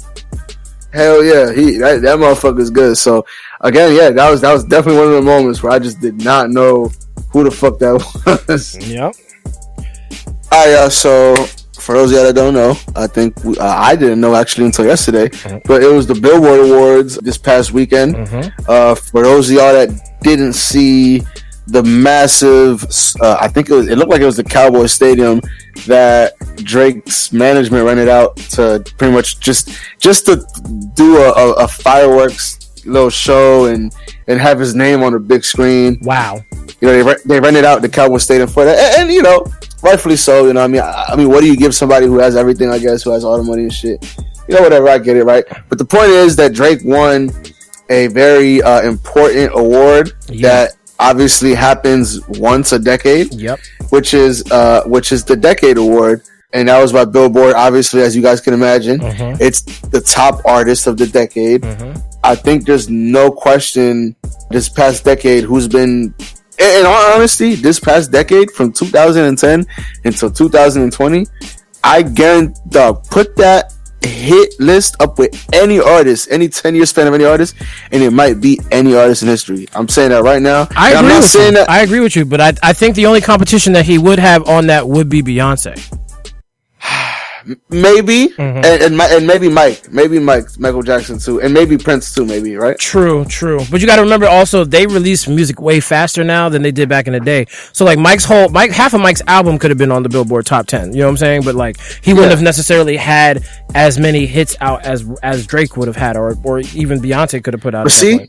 Hell yeah, he that, that motherfucker's good. So again, yeah, that was that was definitely one of the moments where I just did not know who the fuck that was. Yep. Alright, uh, so for those of y'all that don't know, I think we, uh, I didn't know actually until yesterday, but it was the Billboard Awards this past weekend. Uh, for those of y'all that didn't see the massive, uh, I think it was, it looked like it was the Cowboy Stadium that Drake's management rented out to pretty much just just to do a, a, a fireworks little show and and have his name on a big screen Wow. you know they re- they rented out the Cowboy Stadium for that, and, and, you know, rightfully so. You know, I mean, I, I mean, what do you give somebody who has everything? I guess who has all the money and shit. You know, whatever. I get it, right? But the point is that Drake won a very uh, important award Yeah. that obviously happens once a decade, Yep. which is uh, which is the Decade Award. And that was by Billboard, obviously, as you guys can imagine. Mhm. It's the top artist of the decade. Mhm. I think there's no question this past decade who's been, in all honesty, this past decade from 2010 until 2020, I guarantee, put that hit list up with any artist, any 10 year span of any artist, and it might beat any artist in history. I'm saying that right now. I agree I'm not with saying you. that. I agree with you, but I I think the only competition that he would have on that would be Beyonce. Maybe, Mhm. and, and, and maybe Mike, maybe Mike, Michael Jackson too, and maybe Prince too, maybe, right? True, true. But you got to remember also they release music way faster now than they did back in the day. So like Mike's whole Mike half of Mike's album could have been on the Billboard top 10. You know what I'm saying? But like he wouldn't Yeah. have necessarily had as many hits out as as Drake would have had or or even Beyonce could have put out. But at that see,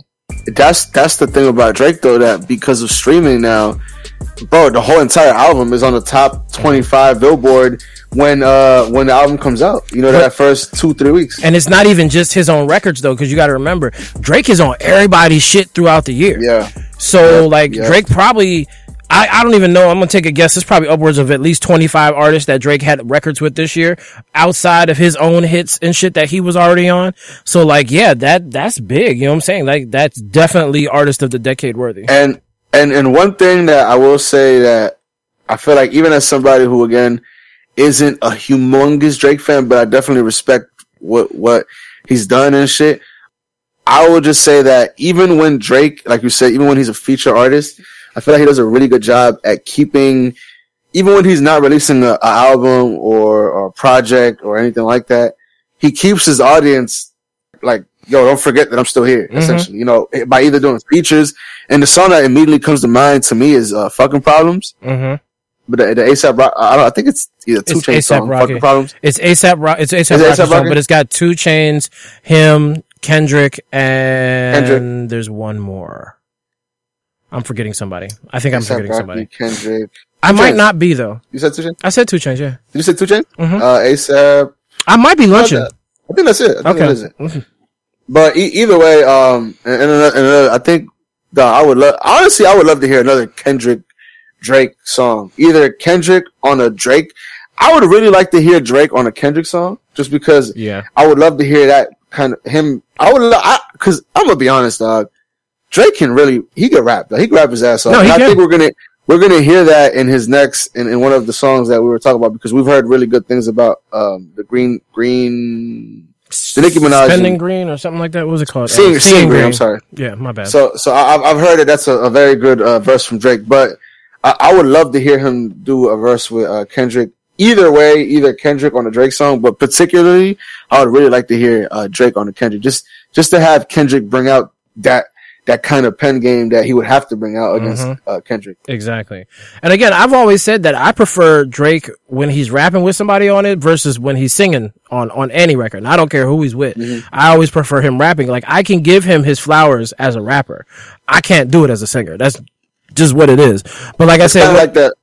that's that's the thing about Drake though that because of streaming now, bro, the whole entire album is on the top twenty five Billboard when uh when the album comes out. You know that first two three weeks. And it's not even just his own records though, because you got to remember Drake is on everybody's shit throughout the year. Yeah, So Yep, like yep. Drake probably I, I don't even know. I'm gonna take a guess. It's probably upwards of at least 25 artists that Drake had records with this year, outside of his own hits and shit that he was already on. So like, yeah, that that's big. You know what I'm saying? Like that's definitely artist of the decade worthy. and and and one thing that I will say that I feel like even as somebody who again isn't a humongous Drake fan, but I definitely respect what what he's done and shit. I will just say that even when Drake, like you said, even when he's a feature artist, I feel like he does a really good job at keeping, even when he's not releasing a, a album or, or a project or anything like that, he keeps his audience like, yo, don't forget that I'm still here, Mhm. essentially, you know, by either doing features. And the song that immediately comes to mind to me is, uh, fucking problems. Mm-hmm. But the, the ASAP Rock, I don't, I think it's either two It's chain A$AP song, Rocky. fucking problems. It's ASAP Rock. It's ASAP Is it Rocky's A$AP song, Rocky? but it's got 2 Chainz, him, Kendrick, and Kendrick. there's one more. I'm forgetting somebody. I think I'm A$AP forgetting Rocky, somebody. Kendrick. I might not be though. You said two chain? I said 2 Chainz. Yeah, Did you say two chain? Mhm. Uh, ASAP. I might be lunching. I think that's it. I think that is it. But e- either way, um, and, and, another, and another, I think the, I would love, honestly, I would love to hear another Kendrick Drake song. Either Kendrick on a Drake. I would really like to hear Drake on a Kendrick song, just because Yeah. I would love to hear that kind of him. I would, lo- I, cause I'm gonna be honest, dog. Drake can really, he can rap. Though. He can rap his ass off. No, I think we're gonna, we're gonna hear that in his next, in, in one of the songs that we were talking about, because we've heard really good things about, um, the green, green, Nicki Minaj. Spending green or something like that. What was it called? Seeing, Uh, seeing green, I'm sorry. Yeah, my bad. So, so I, I've- I've heard that that's a, a very good uh, verse from Drake, but I, I would love to hear him do a verse with uh, Kendrick. Either way, either Kendrick on a Drake song, but particularly, I would really like to hear uh, Drake on a Kendrick. Just, just to have Kendrick bring out that that kind of pen game that he would have to bring out against Mm-hmm. uh, Kendrick. Exactly. And again, I've always said that I prefer Drake when he's rapping with somebody on it versus when he's singing on, on any record. And I don't care who he's with. Mm-hmm. I always prefer him rapping. Like I can give him his flowers as a rapper. I can't do it as a singer. That's just what it is. But like I said, Kind of what- like that,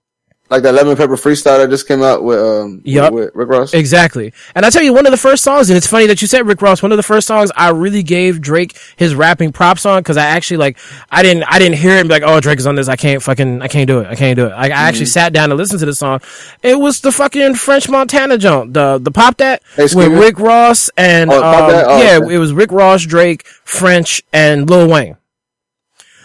like that lemon pepper freestyle that just came out with um Yup. with, with Rick Ross. Exactly. And I tell you, one of the first songs, and it's funny that you said Rick Ross, one of the first songs I really gave Drake his rapping props on, cause I actually like, I didn't, I didn't hear it and be like, oh, Drake is on this. I can't fucking, I can't do it. I can't do it. Like, I actually Mm-hmm. sat down and listened to the song. It was the fucking French Montana jump, the, the pop that Hey, with Scooby. Rick Ross and, Oh, um, Oh, yeah, okay. it was Rick Ross, Drake, French, and Lil Wayne.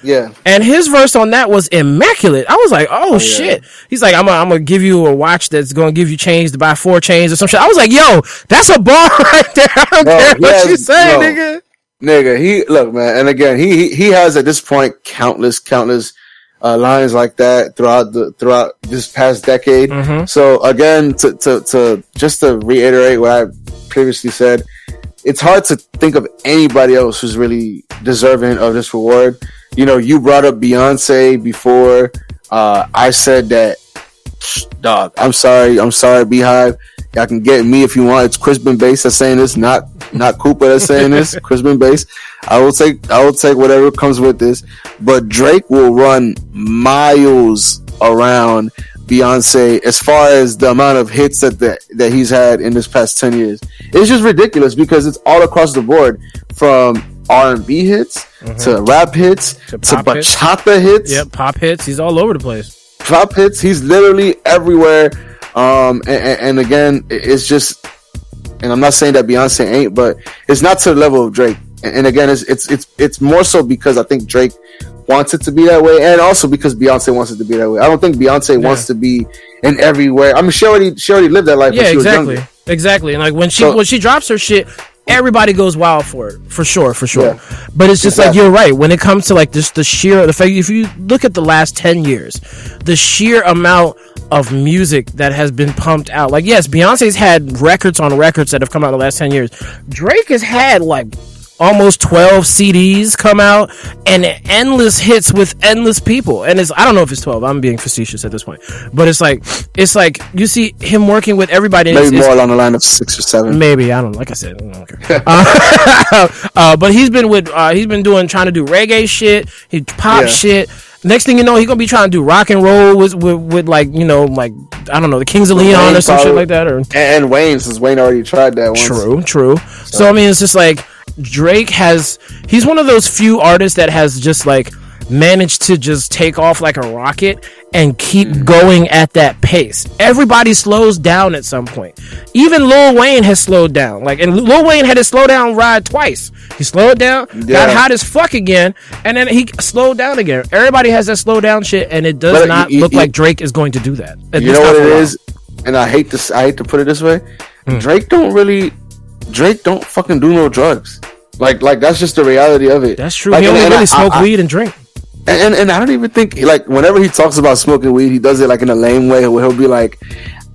Yeah, And his verse on that was immaculate. I was like, oh, yeah. shit. He's like, I'm gonna, give you a watch that's gonna give you change to buy four chains or some shit. I was like, yo, that's a bar right there. I don't care what you say, nigga. nigga. He look, man, and again, he he, he has at this point countless countless uh, lines like that throughout the throughout this past decade. Mm-hmm. So again, to to to just to reiterate what I previously said, it's hard to think of anybody else who's really deserving of this reward. You know, you brought up Beyonce before. Uh, I said that, dog. I'm sorry. I'm sorry, BeyHive. Y'all can get me if you want. It's Crispin Base that's saying this, not not Cooper that's saying this. Crispin Base. I will take I will take whatever comes with this. But Drake will run miles around Beyonce as far as the amount of hits that the, that he's had in this past ten years. It's just ridiculous because it's all across the board from R and B hits to rap hits to, Mm-hmm. pop hits. bachata hits Yep, pop hits. He's all over the place. pop hits. He's literally everywhere. Um, and, and- again, it's just, and I'm not saying that Beyonce ain't, but it's not to the level of Drake. And, again, it's it's it's it's more so because I think Drake wants it to be that way, and also because Beyonce wants it to be that way. I don't think Beyonce wants to be in everywhere. I mean, she already she already lived that life. when Yeah, she was exactly. Exactly. And like when she So- when she drops her shit, everybody goes wild for it. For sure, for sure. Yeah. But it's just like you're right. When it comes to like just the sheer the fact if you look at the last ten years, the sheer amount of music that has been pumped out. Like yes, Beyonce's had records on records that have come out in the last ten years. Drake has had like almost 12 CDs come out and endless hits with endless people. And it's, I don't know if it's 12. I'm being facetious at this point, but it's like, it's like you see him working with everybody. Maybe it's- more it's- along the line of six or seven. Maybe I don't. Like I said, I don't care. uh, uh, but he's been with. Uh, he's been doing trying to do reggae shit. He pop Yeah. shit. Next thing you know, he's gonna be trying to do rock and roll with with, with like you know like I don't know the Kings of Leon Wayne or some shit like that or And, and Wayne, since Wayne already tried that once. True, true. So I mean, it's just like Drake has. He's one of those few artists that has just like managed to just take off like a rocket and keep Mm-hmm. going at that pace. Everybody slows down at some point. Even Lil Wayne has slowed down. Like, and Lil Wayne had his slow down ride twice. He slowed down, got hot as fuck again, and then he slowed down again. Everybody has that slow down shit, and it does But not you- look you- like Drake is going to do that. At You know what it is, and I hate this. I hate to put it this way. Hmm. Drake don't really. Drake don't fucking do no drugs. Like, like that's just the reality of it. That's true. Like, he only and really I- smoke I- weed and drink. And, and and I don't even think like whenever he talks about smoking weed, he does it like in a lame way where he'll be like,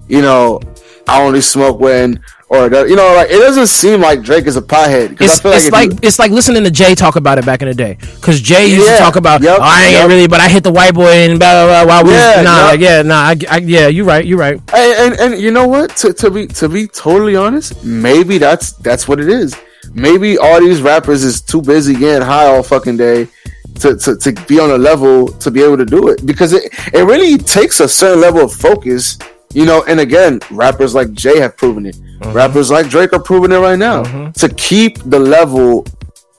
you know, I only smoke when or you know, like it doesn't seem like Drake is a pothead. It's, it's like you- it's like listening to Jay talk about it back in the day. Because Jay used to talk about, yep, oh, I ain't yep. really, but I hit the white boy and blah blah blah. While we, Yeah, nah, yep. like, yeah, nah, I, I, yeah, you right, you right. and, and and you know what? To to be to be totally honest, maybe that's that's what it is. Maybe all these rappers is too busy getting high all fucking day to, to, to be on a level to be able to do it because it, it really takes a certain level of focus, you know. And again, rappers like Jay have proven it. Mm-hmm. Rappers like Drake are proving it right now mm-hmm. to keep the level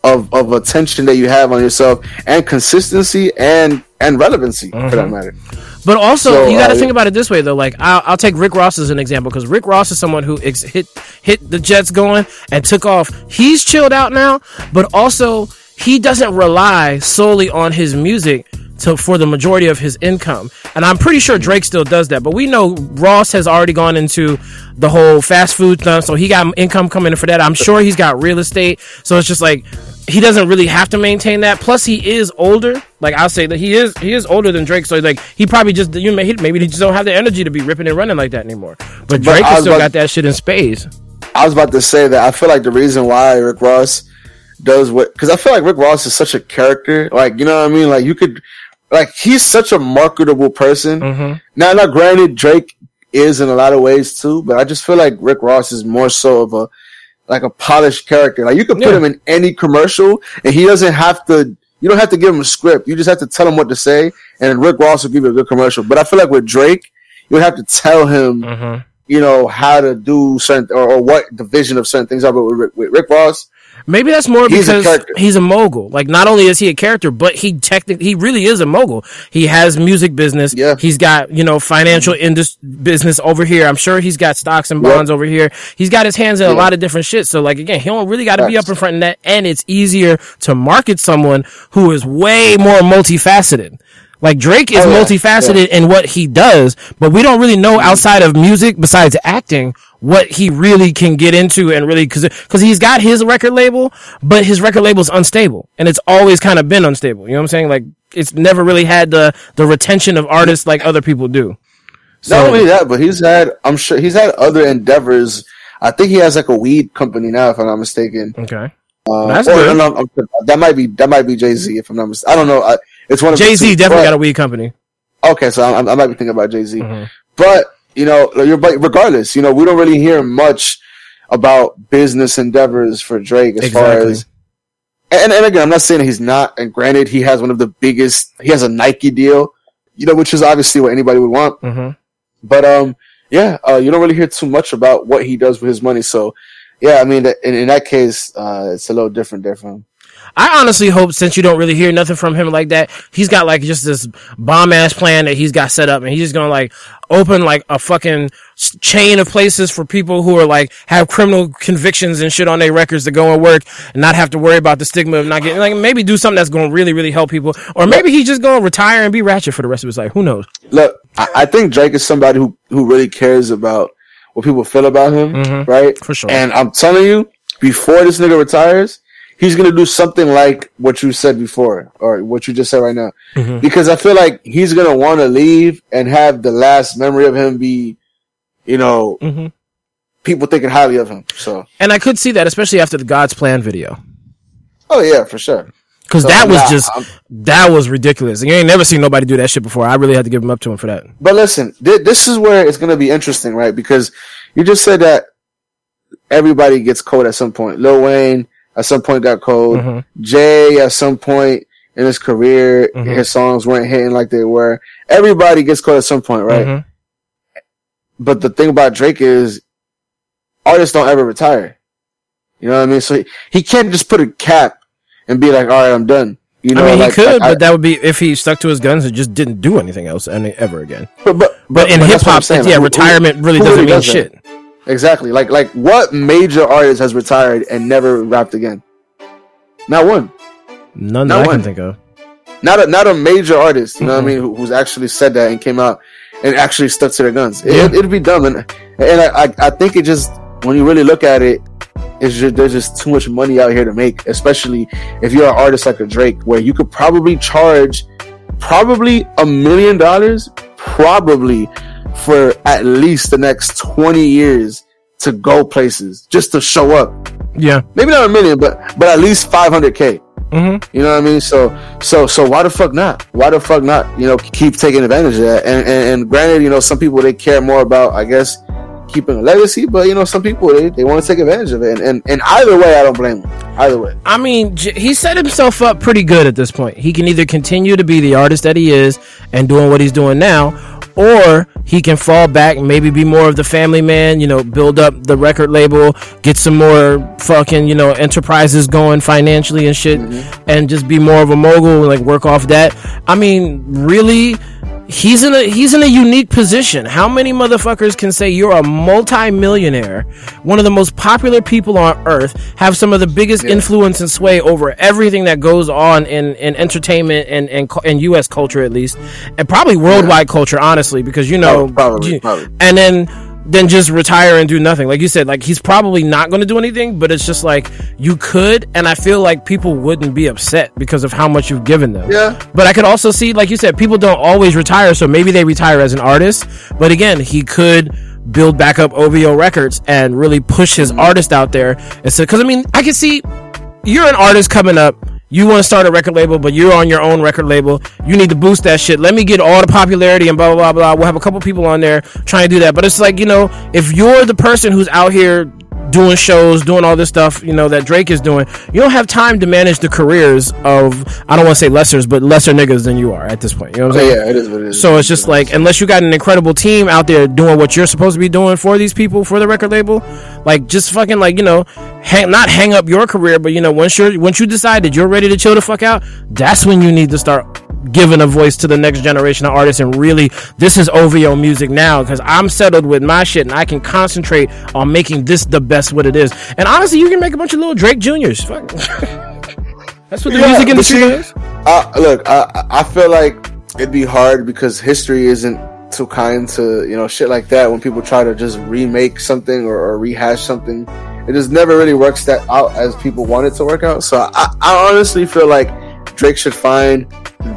of, of attention that you have on yourself and consistency and and relevancy for that mm-hmm. matter. But also, So, you got to uh, think about it this way though. Like, I'll, I'll take Rick Ross as an example because Rick Ross is someone who ex- hit hit the Jets going and took off. He's chilled out now, but also he doesn't rely solely on his music to for the majority of his income. And I'm pretty sure Drake still does that. But we know Ross has already gone into the whole fast food thing, so he got income coming in for that. I'm sure he's got real estate, so it's just like he doesn't really have to maintain that. Plus, he is older. Like I'll say that he is he is older than Drake, so like he probably just you know maybe he just don't have the energy to be ripping and running like that anymore. But Drake I has still got that shit in spades. I was about to say that I feel like the reason why Rick Ross does what because I feel like Rick Ross is such a character. Like you know what I mean? Like you could like he's such a marketable person. Mhm. Now, not granted, Drake is in a lot of ways too, but I just feel like Rick Ross is more so of a like a polished character. Like you could put Yeah. him in any commercial, and he doesn't have to. You don't have to give him a script. You just have to tell him what to say, and Rick Ross will give you a good commercial. But I feel like with Drake, you would have to tell him, Mhm. you know, how to do certain or, or what the vision of certain things are. But with, Rick- with Rick Ross, Maybe that's more He's a because character. he's a mogul. Like, not only is he a character, but he technically, he really is a mogul. He has music business. Yeah. He's got, you know, financial indus- business over here. I'm sure he's got stocks and Yep. bonds over here. He's got his hands in a lot of different shit. So, like, again, he don't really got to be up in front of that. And it's easier to market someone who is way more multifaceted. Like Drake is Oh, yeah. multifaceted in what he does, but we don't really know outside of music, besides acting, what he really can get into and really because because he's got his record label, but his record label is unstable and it's always kind of been unstable. You know what I'm saying? Like it's never really had the the retention of artists like other people do. So not only that, but he's had. I'm sure he's had other endeavors. I think he has like a weed company now, if I'm not mistaken. okay, Uh, That's or, good. no, that might be that might be Jay Z, if I'm not mistaken. I don't know. I, it's one of Jay Z definitely but- got a weed company. Okay, so I, I might be thinking about Jay Z, Mhm. but you know, but regardless, you know, we don't really hear much about business endeavors for Drake as far as. And, and again, I'm not saying he's not. And granted, he has one of the biggest. He has a Nike deal, you know, which is obviously what anybody would want. hmm But um, yeah, uh, you don't really hear too much about what he does with his money. So, yeah, I mean, in, in that case, uh, it's a little different there for him. I honestly hope since you don't really hear nothing from him like that, he's got like just this bomb ass plan that he's got set up and he's just gonna like open like a fucking chain of places for people who are like have criminal convictions and shit on their records to go and work and not have to worry about the stigma of not getting like maybe do something that's gonna really, really help people. Or maybe he's just gonna retire and be ratchet for the rest of his life. Who knows? Look, I, think Drake is somebody who who really cares about what people feel about him, Mhm. right? For sure. And I'm telling you, before this nigga retires, he's gonna do something like what you said before, or what you just said right now, Mhm. because I feel like he's gonna want to leave and have the last memory of him be, you know, hmm people thinking highly of him. So, And I could see that, especially after the God's Plan video. oh yeah, for sure. Cause So, that was nah, just, I'm- that was ridiculous. You ain't never seen nobody do that shit before. I really had to give him up to him for that. But listen, th- this is where it's going to be interesting, right? Because you just said that everybody gets cold at some point. Lil Wayne at some point got cold. Mhm. Jay at some point in his career, Mhm. his songs weren't hitting like they were. Everybody gets cold at some point, right? Mhm. But the thing about Drake is artists don't ever retire. You know what I mean? So he, he can't just put a cap and be like, all right, I'm done. You know, I mean, like, he could, like, I- but that would be if he stuck to his guns and just didn't do anything else any, ever again. but, but, But in hip that's what I'm hop, yeah, Like, who- retirement really who doesn't really mean does that? Exactly. Like like what major artist has retired and never rapped again? Not one. None No that I can think of. Not a not a major artist. You know Mhm. what I mean? Who, who's actually said that and came out and actually stuck to their guns. It, Yeah. It'd be dumb, and and I, I I think it just when you really look at it, it's just there's just too much money out here to make, especially if you're an artist like a Drake, where you could probably charge probably a million dollars, probably for at least the next twenty years to go places just to show up. Yeah. Maybe not a million, but but at least five hundred k. hmm You know what I mean? So so so why the fuck not? Why the fuck not? You know, keep taking advantage of that. And and, and granted, you know, some people they care more about, I guess, keeping a legacy, but you know, some people they, they want to take advantage of it. And, and and either way, I don't blame them. Either way. I mean, he set himself up pretty good at this point. He can either continue to be the artist that he is and doing what he's doing now, or he can fall back and maybe be more of the family man, you know, build up the record label, get some more fucking, you know, enterprises going financially and shit, mm-hmm. and just be more of a mogul and like work off that. I mean, really, he's in a he's in a unique position. How many motherfuckers can say you're a multi-millionaire, one of the most popular people on earth, have some of the biggest influence and sway over everything that goes on in, in entertainment and and U.S. culture at least, and probably worldwide culture, honestly, because you know, probably, you- probably. and then then just retire and do nothing. Like you said, like he's probably not going to do anything, but it's just like you could, and I feel like people wouldn't be upset because of how much you've given them. Yeah. But I could also see, like you said, people don't always retire, so maybe they retire as an artist. But again, he could build back up OVO Records and really push his artist out there. And so, because I mean, I can see you're an artist coming up. You want to start a record label, but you're on your own record label. You need to boost that shit. Let me get all the popularity and blah blah blah blah. We'll have a couple people on there trying to do that. But it's like you know, if you're the person who's out here doing shows, doing all this stuff, you know, that Drake is doing, you don't have time to manage the careers of, I don't want to say lessers, but lesser niggas than you are at this point. You know what I'm Oh, saying? yeah, it is what it is. So it's just like, unless you got an incredible team out there doing what you're supposed to be doing for these people for the record label, like just fucking like you know, hang, not hang up your career, but you know, once you're once you decide that you're ready to chill the fuck out, that's when you need to start giving a voice to the next generation of artists and really this is OVO music now because I'm settled with my shit and I can concentrate on making this the best what it is. And honestly, you can make a bunch of little Drake Juniors. Fuck. That's what the Yeah, music industry see, does. Uh, look, I I feel like it'd be hard because history isn't too kind to you know shit like that. When people try to just remake something or, or rehash something, it just never really works that out as people want it to work out. So I, I honestly feel like Drake should find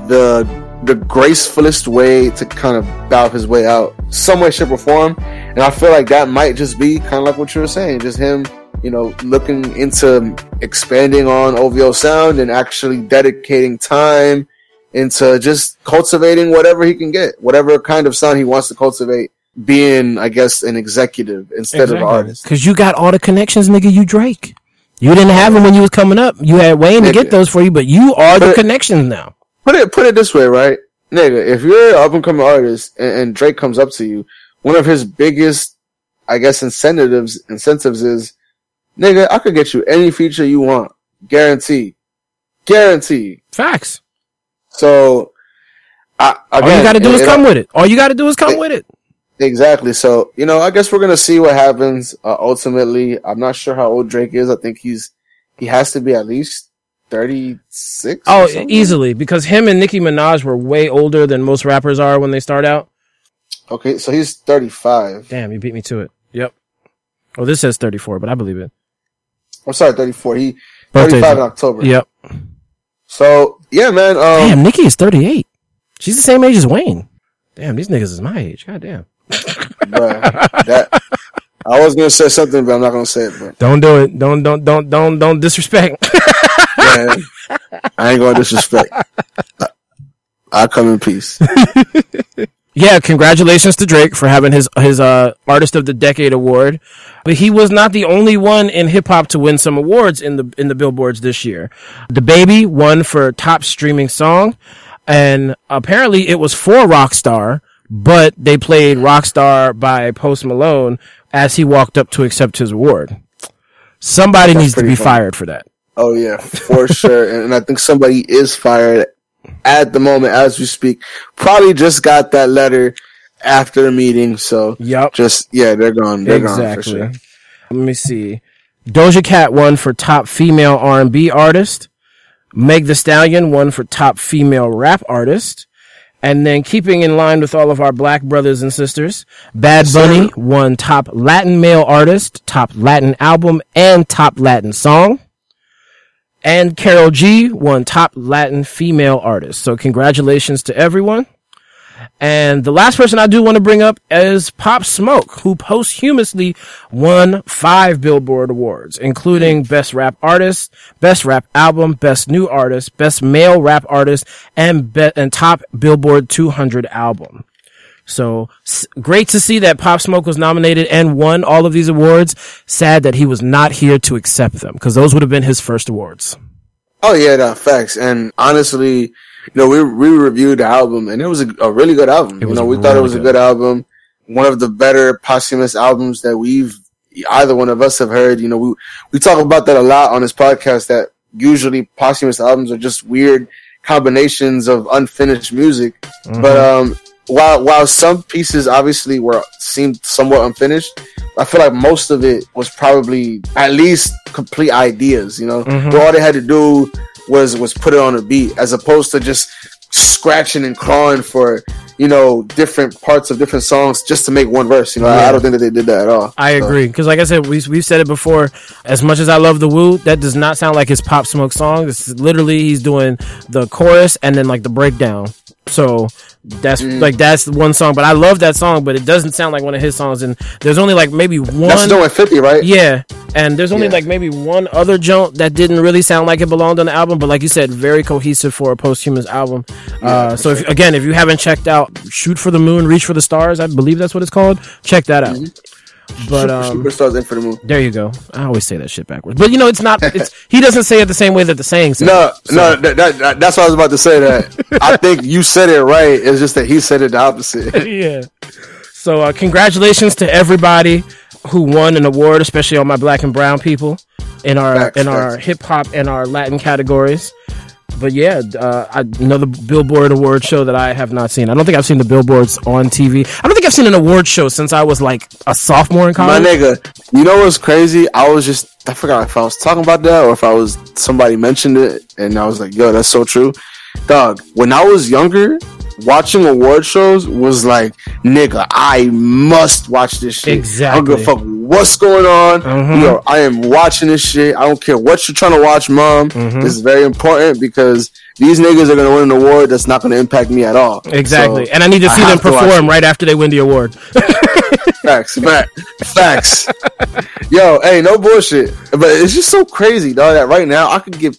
the the gracefulest way to kind of bow his way out, some way, shape, or form. And I feel like that might just be kind of like what you were saying, just him you know, looking into expanding on OVO sound and actually dedicating time into just cultivating whatever he can get, whatever kind of sound he wants to cultivate, being, I guess, an executive instead of an artist. Because you got all the connections, nigga. You Drake. You didn't have them when you was coming up. You had Wayne to get those for you, but you are the connections now. Put it, put it this way, right? Nigga, if you're an up and coming artist and, and Drake comes up to you, one of his biggest, I guess, incentives, incentives is, nigga, I could get you any feature you want. Guaranteed. Guaranteed. Facts. So, I, All you got to do is come with it. All you got to do is come It- with it. Exactly. So, you know, I guess we're gonna see what happens. Uh, ultimately, I'm not sure how old Drake is. I think he's he has to be at least 36. Oh, easily because him and Nicki Minaj were way older than most rappers are when they start out. Okay, so he's 35. Damn, you beat me to it. Yep. Oh, this says 34, but I believe it. I'm sorry, 34. He Birthday 35 in. October. Yep. So yeah, man. Um, Damn, Nicki is 38. She's the same age as Wayne. Damn, these niggas is my age. God damn. Bruh, that I was gonna say something, but I'm not gonna say it. But Don't do it. Don't don't don't don't don't disrespect. man, I ain't gonna disrespect. I, I come in peace. yeah, congratulations to Drake for having his his uh artist of the decade award. But he was not the only one in hip hop to win some awards in the in the billboards this year. DaBaby won for top streaming song, and apparently it was for Rockstar, but they played Rockstar by Post Malone as he walked up to accept his award. Somebody That's needs to be funny. fired for that. Oh yeah, for sure. And, and I think somebody is fired at the moment as we speak. Probably just got that letter after the meeting. So Yep. just yeah, they're gone. They're gone for sure. Let me see. Doja Cat won for top female R&B artist. Meg Thee Stallion won for top female rap artist. And then keeping in line with all of our black brothers and sisters, Bad Bunny won top Latin male artist, top Latin album, and top Latin song. And Karol G won top Latin female artist. So congratulations to everyone. And the last person I do want to bring up is Pop Smoke, who posthumously won five Billboard Awards, including Best Rap Artist, Best Rap Album, Best New Artist, Best Male Rap Artist, and be- and Top Billboard 200 Album. So s- great to see that Pop Smoke was nominated and won all of these awards. Sad that he was not here to accept them because those would have been his first awards. Oh yeah, no, facts. And honestly, you know, we we reviewed the album and it was a, a really good album. You know, we thought it was a good. good album. One of the better posthumous albums that we've either one of us have heard. You know, we we talk about that a lot on this podcast that usually posthumous albums are just weird combinations of unfinished music. Mm-hmm. But um while while some pieces obviously were seemed somewhat unfinished, I feel like most of it was probably at least complete ideas, you know. Mhm. Where all they had to do was was put it on a beat as opposed to just scratching and clawing for, you know, different parts of different songs just to make one verse. You know, I, Yeah. I don't think that they did that at all. I So, agree because, like I said, we we've said it before. As much as I love the Woo, that does not sound like his Pop Smoke song. It's literally he's doing the chorus and then like the breakdown. So that's Mm. like that's one song. But I love that song, but it doesn't sound like one of his songs. And there's only like maybe one. That's with 50, right? Yeah, And there's only Yeah. like maybe one other jump that didn't really sound like it belonged on the album, but like you said, very cohesive for a posthumous album. uh, so if, again, if you haven't checked out "Shoot for the Moon, Reach for the Stars," I believe that's what it's called. Check that out. But um, Superstars in for the moon. there you go. I always say that shit backwards, but you know it's not. It's he doesn't say it the same way that the saying says. No, it. no, that, that- that's what I was about to say. That I think you said it right. It's just that he said it the opposite. yeah. So uh, congratulations to everybody who won an award, especially on my black and brown people in our in our hip hop and our Latin categories. But yeah, uh, I- another Billboard award show that I have not seen. I don't think I've seen the billboards on TV. I don't think I've seen an award show since I was like a sophomore in college. My nigga, you know what's crazy? I was just I forgot if I was talking about that or if I was somebody mentioned it and I was like, yo, that's so true. Dog, when I was younger, watching award shows was like, nigga, I must watch this shit. Exactly. I don't give a fuck what's going on. Mhm. Yo, I am watching this shit. I don't care what you're trying to watch, mom. Mhm. This is very important because these niggas are gonna win an award that's not gonna impact me at all. Exactly, So, and I need to I see them have to watch perform right after they win the award. Facts, fact, facts. Yo, hey, no bullshit. But it's just so crazy, dog. That right now I could give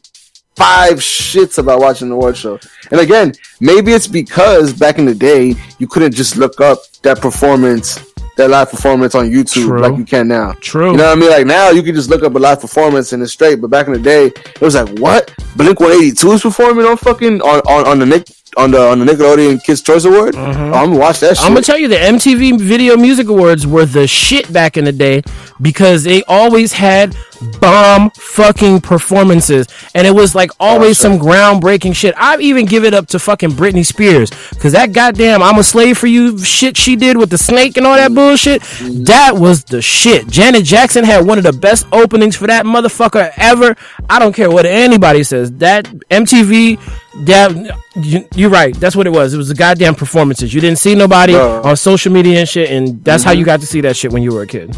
five shits about watching the award show. And again, maybe it's because back in the day you couldn't just look up that performance, that live performance on YouTube True. like you can now. True. You know what I mean? Like now you can just look up a live performance and it's straight. But back in the day, it was like, what? Blink 182 is performing on fucking on on, on the Nick on the on the Nickelodeon Kids Choice Award. Mm-hmm. Oh, I'm gonna watch that shit. I'm gonna tell you the MTV Video Music Awards were the shit back in the day because they always had bomb fucking performances and it was like always oh, some groundbreaking shit. I've even given it up to fucking Britney Spears because that goddamn I'm a slave for you shit she did with the snake and all that bullshit. That was the shit. Janet Jackson had one of the best openings for that motherfucker ever. I don't care what anybody says. That MTV that you, you're right. That's what it was. It was the goddamn performances. You didn't see nobody on social media and shit, and that's how you mm-hmm. got to see that shit when you were a kid.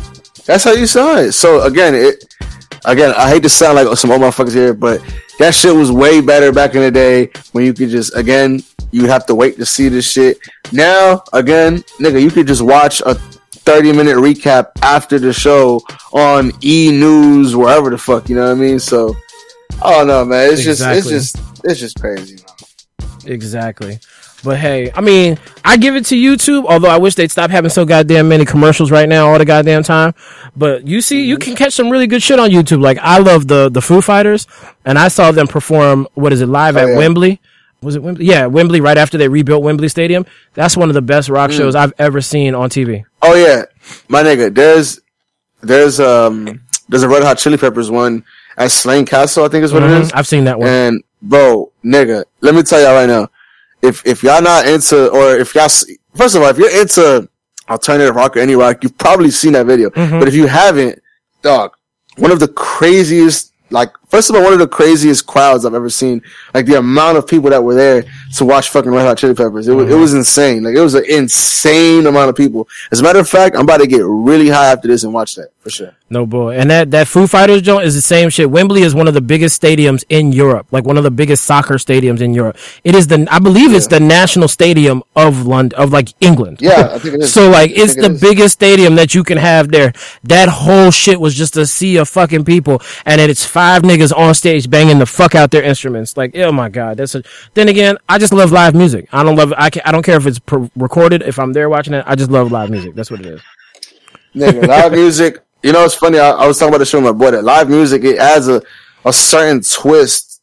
That's how you saw it. So again, it again, I hate to sound like some old motherfuckers here, but that shit was way better back in the day when you could just again you have to wait to see this shit. Now, again, nigga, you could just watch a 30 minute recap after the show on E News, wherever the fuck, you know what I mean? So I don't know, man. It's Exactly. just it's just it's just crazy, man. Exactly. But hey, I mean, I give it to YouTube, although I wish they'd stop having so goddamn many commercials right now all the goddamn time. But you see, you mhm. can catch some really good shit on YouTube. Like I love the the Foo Fighters, and I saw them perform. What is it? Live oh, at yeah. Wembley. Was it Wembley? Yeah, Wembley. Right after they rebuilt Wembley Stadium. That's one of the best rock mm. shows I've ever seen on TV. Oh yeah, my nigga. There's there's um there's a Red Hot Chili Peppers one at Slane Castle, I think is what it mm-hmm. is. I've seen that one. And bro, nigga, let me tell y'all right now, if if y'all not into or if y'all first of all, if you're into alternative rock or any rock, you've probably seen that video. Mm-hmm. But if you haven't, dog, one of the craziest. Like, first of all, one of the craziest crowds I've ever seen. Like, the amount of people that were there to watch fucking Red Hot Chili Peppers. It was, it mm-hmm. was insane. Like, it was an insane amount of people. As a matter of fact, I'm about to get really high after this and watch that, for sure. No boy. And that, that Foo Fighters joint is the same shit. Wembley is one of the biggest stadiums in Europe, like one of the biggest soccer stadiums in Europe. It is the, I believe it's the national stadium of London, of like England. Yeah, I think it is. So like, it's think it the biggest stadium that you can have there. That whole shit was just a sea of fucking people. And then it's five niggas on stage banging the fuck out their instruments. Like, oh my God. That's a, then again, I just love live music. I don't love, I, I don't care if it's recorded. If I'm there watching it, I just love live music. That's what it is. Nigga, live music. You know, it's funny. I, I was talking about the show with my boy. That live music it adds a a certain twist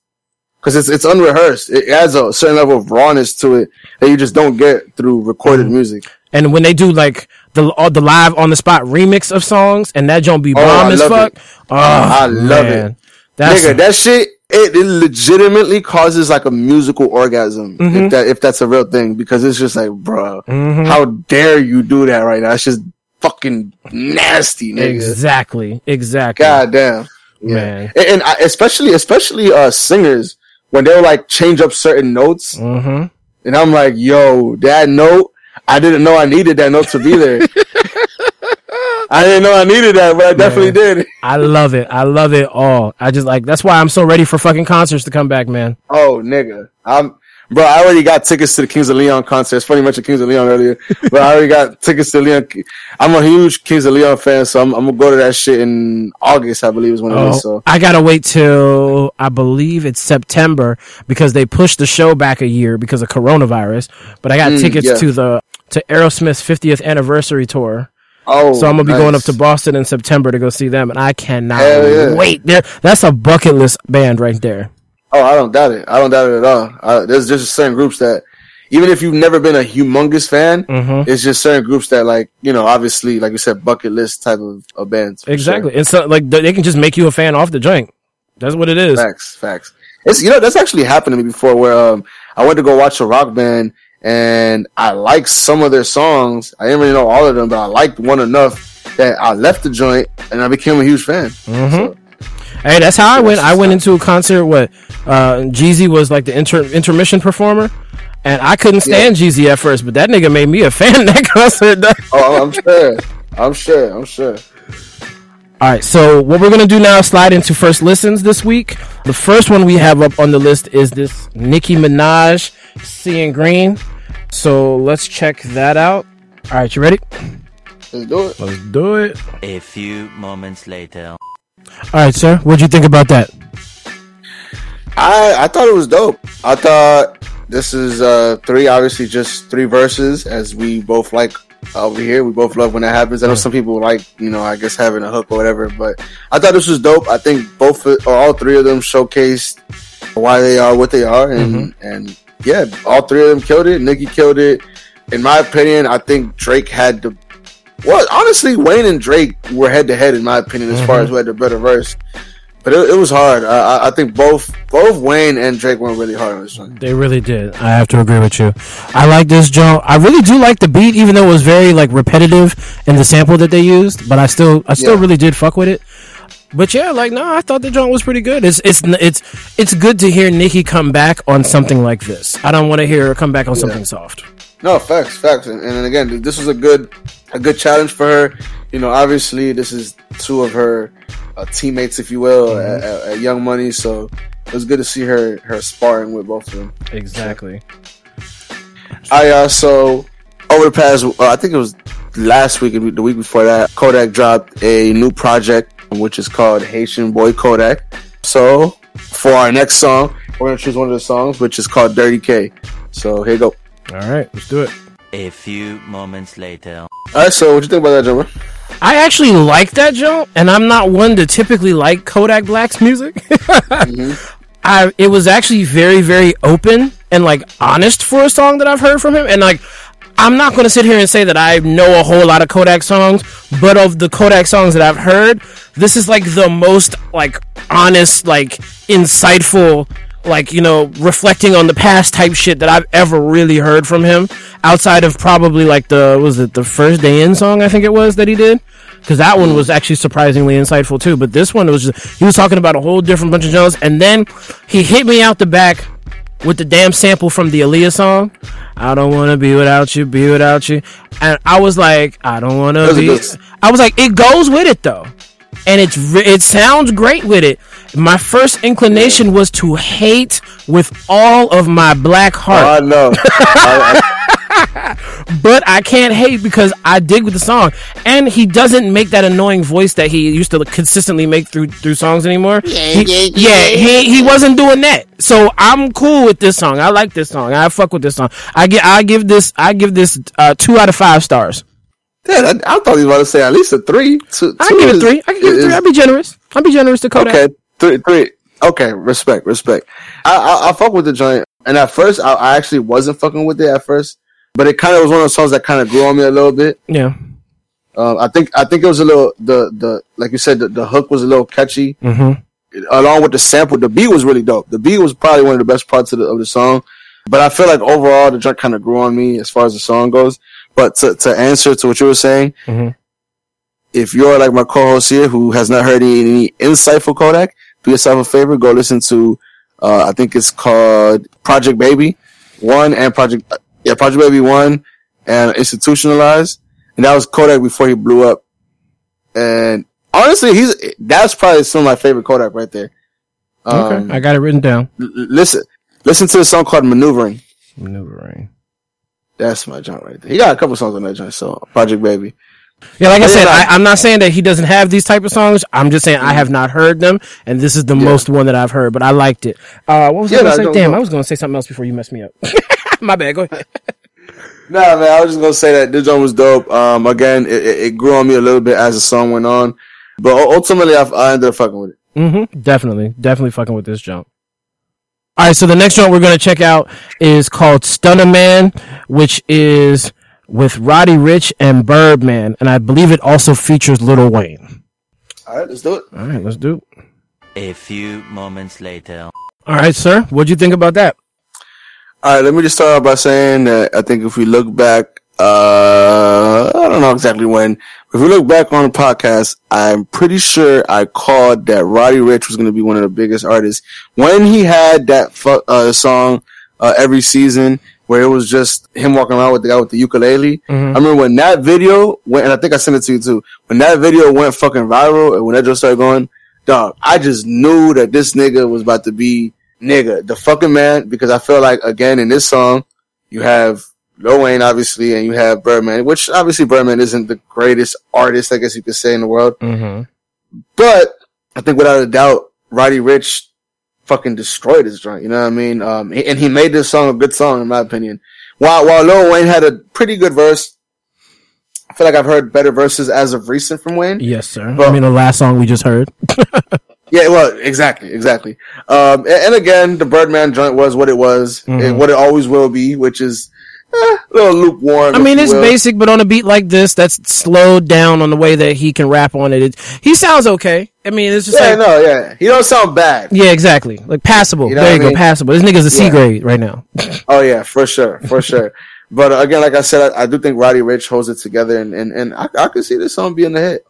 because it's it's unrehearsed. It adds a certain level of rawness to it that you just don't get through recorded Mm-hmm. music. And when they do like the all the live on the spot remix of songs, and that don't be bomb I as fuck. it. Oh, I love man. it. That's Nigga, that shit it, it legitimately causes like a musical orgasm Mm-hmm. if that if that's a real thing because it's just like, bro, how dare you do that right now? It's just fucking nasty, nigga. exactly, exactly. God damn. Yeah. Man. And, and I, especially, especially, uh, singers, when they'll like change up certain notes, hmm and I'm like, yo, that note, I didn't know I needed that note to be there. I didn't know I needed that, but I definitely did. I love it. I love it all. I just like that's why I'm so ready for fucking concerts to come back, man. Oh, nigga. I'm, Bro, I already got tickets to the Kings of Leon concert. It's funny you mentioned Kings of Leon earlier, but I already got tickets to Leon. I'm a huge Kings of Leon fan, so I'm, I'm gonna go to that shit in August, I believe is when it Oh, is. So I gotta wait till I believe it's September because they pushed the show back a year because of coronavirus. But I got Mm, tickets yeah. to the to Aerosmith's 50th anniversary tour. Oh, So I'm gonna be going up to Boston in September to go see them, and I cannot yeah. wait. There, that's a bucket list band right there. Oh, I don't doubt it. I don't doubt it at all. I, there's just certain groups that, even if you've never been a humongous fan, Mm-hmm. it's just certain groups that, like, you know, obviously, like you said, bucket list type of, of bands. Exactly. sure. It's not like they they can just make you a fan off the joint. That's what it is. Facts, facts. It's, you know, that's actually happened to me before where, um, I went to go watch a rock band and I liked some of their songs. I didn't really know all of them, but I liked one enough that I left the joint and I became a huge fan. Mm-hmm. Hey, that's how I went. I went into a concert. What uh, Jeezy was like the inter- intermission performer, and I couldn't stand Jeezy at first, but that nigga made me a fan that concert. Oh, I'm sure. I'm sure. I'm sure. All right, so what we're gonna do now is slide into first listens this week. The first one we have up on the list is this Nicki Minaj, "Seeing Green." So let's check that out. All right, you ready? Let's do it. Let's do it. A few moments later. All right, sir. What'd you think about that? I I thought it was dope. I thought this is uh three obviously just three verses as we both like over here. We both love when that happens. I know some people like you know I guess having a hook or whatever, but I thought this was dope. I think both or all three of them showcased why they are what they are, and mm-hmm. and yeah, all three of them killed it. Nicki killed it. In my opinion, I think Drake had the well, honestly, Wayne and Drake were head to head in my opinion as far mm-hmm. as who had the better verse. But it, it was hard. I, I- I think both both Wayne and Drake went really hard on this one. They really did. I have to agree with you. I like this joint. I really do like the beat, even though it was very like repetitive in the sample that they used. But I still, I still Yeah. really did fuck with it. But yeah, like no, I thought the joint was pretty good. It's it's it's it's good to hear Nicki come back on something like this. I don't want to hear her come back on something soft. No facts, facts, and, and again, this was a good a good challenge for her. You know, obviously, this is two of her uh, teammates, if you will, at, at, at Young Money. So it was good to see her her sparring with both of them. Exactly. I uh so over the past, uh, I think it was last week, and the week before that, Kodak dropped a new project which is called Haitian Boy Kodak. So for our next song, we're gonna choose one of the songs, which is called Dirty K. So here you go. All right, let's do it. A few moments later. All right, so what you think about that, Jumper? I actually like that jump, and I'm not one to typically like Kodak Black's music. Mm-hmm. I it was actually very very open and like honest for a song that I've heard from him, and like I'm not going to sit here and say that I know a whole lot of Kodak songs, but of the Kodak songs that I've heard, this is like the most like honest, like insightful, like you know, reflecting on the past type shit that I've ever really heard from him. Outside of probably like the was it the first day in song I think it was that he did because that one was actually surprisingly insightful too. But this one was just he was talking about a whole different bunch of genres, and then he hit me out the back with the damn sample from the Aaliyah song. I don't want to be without you, be without you, and I was like, I don't want to be. I was like, it goes with it though, and it's it sounds great with it. My first inclination was to hate with all of my black heart Oh, I know. I, I, but I can't hate because I dig with the song, and he doesn't make that annoying voice that he used to consistently make through through songs anymore. He- yeah, he he wasn't doing that. So I'm cool with this song. I like this song. I fuck with this song. I get I give this I give this uh, two out of five stars. Damn, I, I thought he was about to say at least a three. Two, I two can give it is- three. I give it is- three. I'll be generous. I'll be generous to Kodak. Okay, three, three. Okay, respect, respect. I, I, I fuck with the joint, and at first, I, I actually wasn't fucking with it at first, but it kind of was one of those songs that kind of grew on me a little bit. Yeah. Um, I think, I think it was a little the the like you said, the, the hook was a little catchy, Mm-hmm. along with the sample. The beat was really dope. The beat was probably one of the best parts of the of the song, but I feel like overall the joint kind of grew on me as far as the song goes. But to to answer to what you were saying, Mhm. if you're like my co-host here who has not heard any, any insightful Kodak, do yourself a favor, go listen to, uh, I think it's called Project Baby One and Project, yeah, Project Baby One and Institutionalized. And that was Kodak before he blew up. And honestly, he's, that's probably some of my favorite Kodak right there. Um, Okay. I got it written down. l- listen, Listen to a song called Maneuvering. Maneuvering. That's my joint right there. He got a couple songs on that joint. So Project Baby. Yeah, like I said, I, I'm not saying that he doesn't have these type of songs. I'm just saying I have not heard them, and this is the most one that I've heard. But I liked it. Uh, what was Yeah, I no, going to say? Damn, I was going to say something else before you messed me up. My bad. Go ahead. Nah, man, I was just gonna say that this joint was dope. Um, again, it, it it grew on me a little bit as the song went on, but ultimately, I, I ended up fucking with it. Mm-hmm. Definitely, definitely fucking with this jump. All right, so the next joint we're gonna check out is called Stunner Man, which is with Roddy Ricch and Birdman, and I believe it also features Lil Wayne. All right, let's do it. All right, let's do. it. A few moments later. All right, sir, what'd you think about that? All right, let me just start off by saying that I think if we look back, uh, I don't know exactly when, if we look back on the podcast, I'm pretty sure I called that Roddy Ricch was going to be one of the biggest artists when he had that fu- uh, song uh, every season where it was just him walking around with the guy with the ukulele. I remember when that video went, and I think I sent it to you too. When that video went fucking viral, and when that just started going, dog, I just knew that this nigga was about to be nigga, the fucking man, because I feel like again in this song, you have Lil Wayne obviously, and you have Birdman, which obviously Birdman isn't the greatest artist, I guess you could say in the world, Mm-hmm. but I think without a doubt, Roddy Ricch fucking destroyed his joint. You know what I mean? Um, and he made this song a good song in my opinion. While while Lil Wayne had a pretty good verse, I feel like I've heard better verses as of recent from Wayne. Yes, sir. I mean, the last song we just heard. Yeah, well, exactly, exactly. Um, and, and again, the Birdman joint was what it was, and what it always will be, which is eh, a little lukewarm. I mean, it's will. basic, but on a beat like this, that's slowed down on the way that he can rap on it. it he sounds okay. I mean, it's just Yeah, like, no, yeah, he don't sound bad. yeah, exactly. Like passable. You know there you I go, passable. This nigga's a C Yeah. grade right now. Oh yeah, for sure, for sure. But again, like I said, I, I do think Roddy Ricch holds it together, and and, and I, I could see this song being the hit.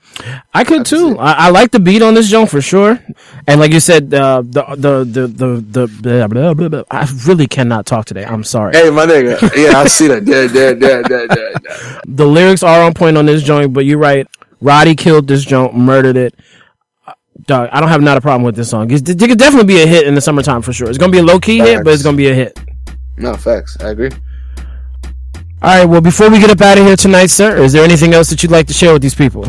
I could too. I, I like the beat on this joint for sure. And like you said, uh, the the the the the blah, blah, blah, blah. I really cannot talk today. I'm sorry. Hey, my nigga, yeah, I see that. Yeah, yeah, yeah, yeah, yeah, yeah. The lyrics are on point on this joint, but you're right. Roddy killed this joint, murdered it. Dog, I don't have not a problem with this song. It's- It could definitely be a hit in the summertime for sure. It's gonna be a low key hit, but it's gonna be a hit. No facts, I agree. All right. Well, before we get up out of here tonight, sir, is there anything else that you'd like to share with these people?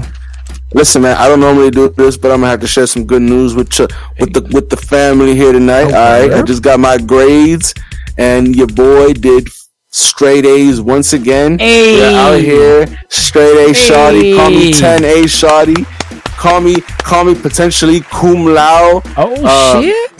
Listen, man, I don't normally do this, but I'm gonna have to share some good news with you, with the with the family here tonight. all right, I just got my grades, and your boy did straight A's once again. Hey. We're out here, straight A, shawty. Call me ten A, shawty. Call me, call me potentially cum laude. Oh Uh, shit!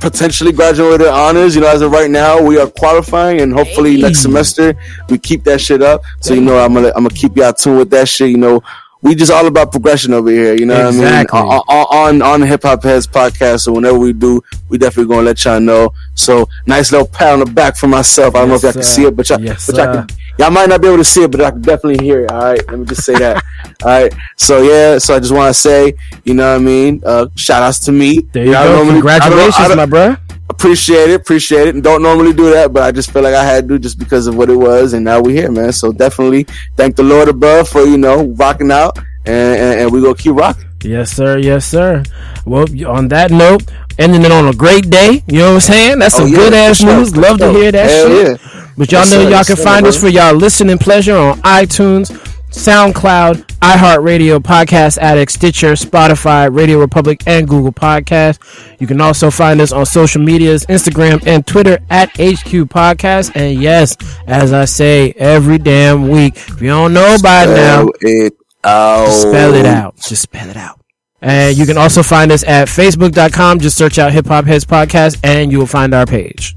Potentially graduated with honors. You know, as of right now, we are qualifying, and hopefully Hey. next semester we keep that shit up. So you know, I'm gonna I'm gonna keep y'all tuned with that shit. You know, we just all about progression over here. You know Exactly. what I mean? On uh, uh, uh, on, on the Hip Hop Heads podcast. So whenever we do, we definitely gonna let y'all know. So nice little pat on the back for myself. I don't Yes, know if y'all can see it, but y'all, Yes, but y'all sir. can. Y'all might not be able to see it, but I can definitely hear it. All right, let me just say that. all right, so yeah, so I just want to say, you know what I mean? Uh, shout outs to me. There you go. normally- I don't- Congratulations, I don't- my bruh. appreciate it, appreciate it. And don't normally do that, but I just feel like I had to just because of what it was, and now we here, man. So definitely thank the Lord above for you know rocking out, and and, and we gonna keep rocking. Yes, sir. Yes, sir. Well, on that note, ending it on a great day. You know what I'm saying? That's some Oh, yeah, good ass sure, news. Love to hear that Hell shit. yeah. But y'all Yes, know sir. y'all Yes, can sir, find us for y'all listening pleasure on iTunes, SoundCloud, iHeartRadio, Podcast Addict, Stitcher, Spotify, Radio Republic, and Google Podcast. You can also find us on social medias, Instagram and Twitter at HQ Podcast. And yes, as I say every damn week, if you don't know by now, Spell it out. spell it out. Just spell it out. And you can also find us at facebook.com. Just search out Hip Hop Heads Podcast and you will find our page.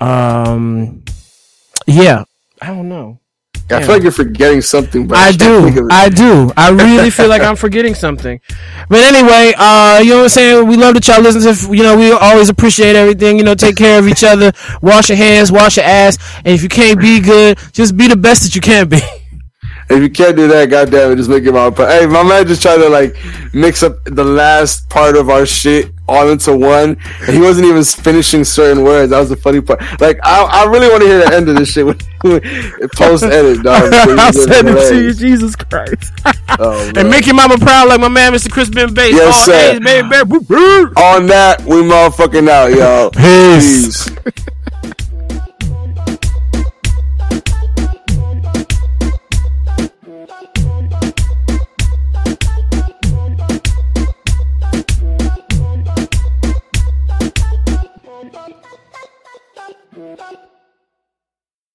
Um, yeah, I don't know. I feel like you're forgetting something, but I can't do. I do. I really feel like I'm forgetting something. But anyway, uh, you know what I'm saying? We love that y'all listen to, you know, we always appreciate everything. You know, take care of each other. Wash your hands, wash your ass. And if you can't be good, just be the best that you can be. If you can't do that, goddamn it, just make it my part. Hey, my man just tried to like mix up the last part of our shit all into one, and he wasn't even finishing certain words. That was the funny part. Like, I, I really want to hear the end of this shit post edit, dog. I'll send it to you, Jesus Christ. oh, and make your mama proud like my man, Mr. Chris Ben Bass. Yes, sir. Days, baby, baby. On that, we motherfucking out, y'all. Peace. Peace.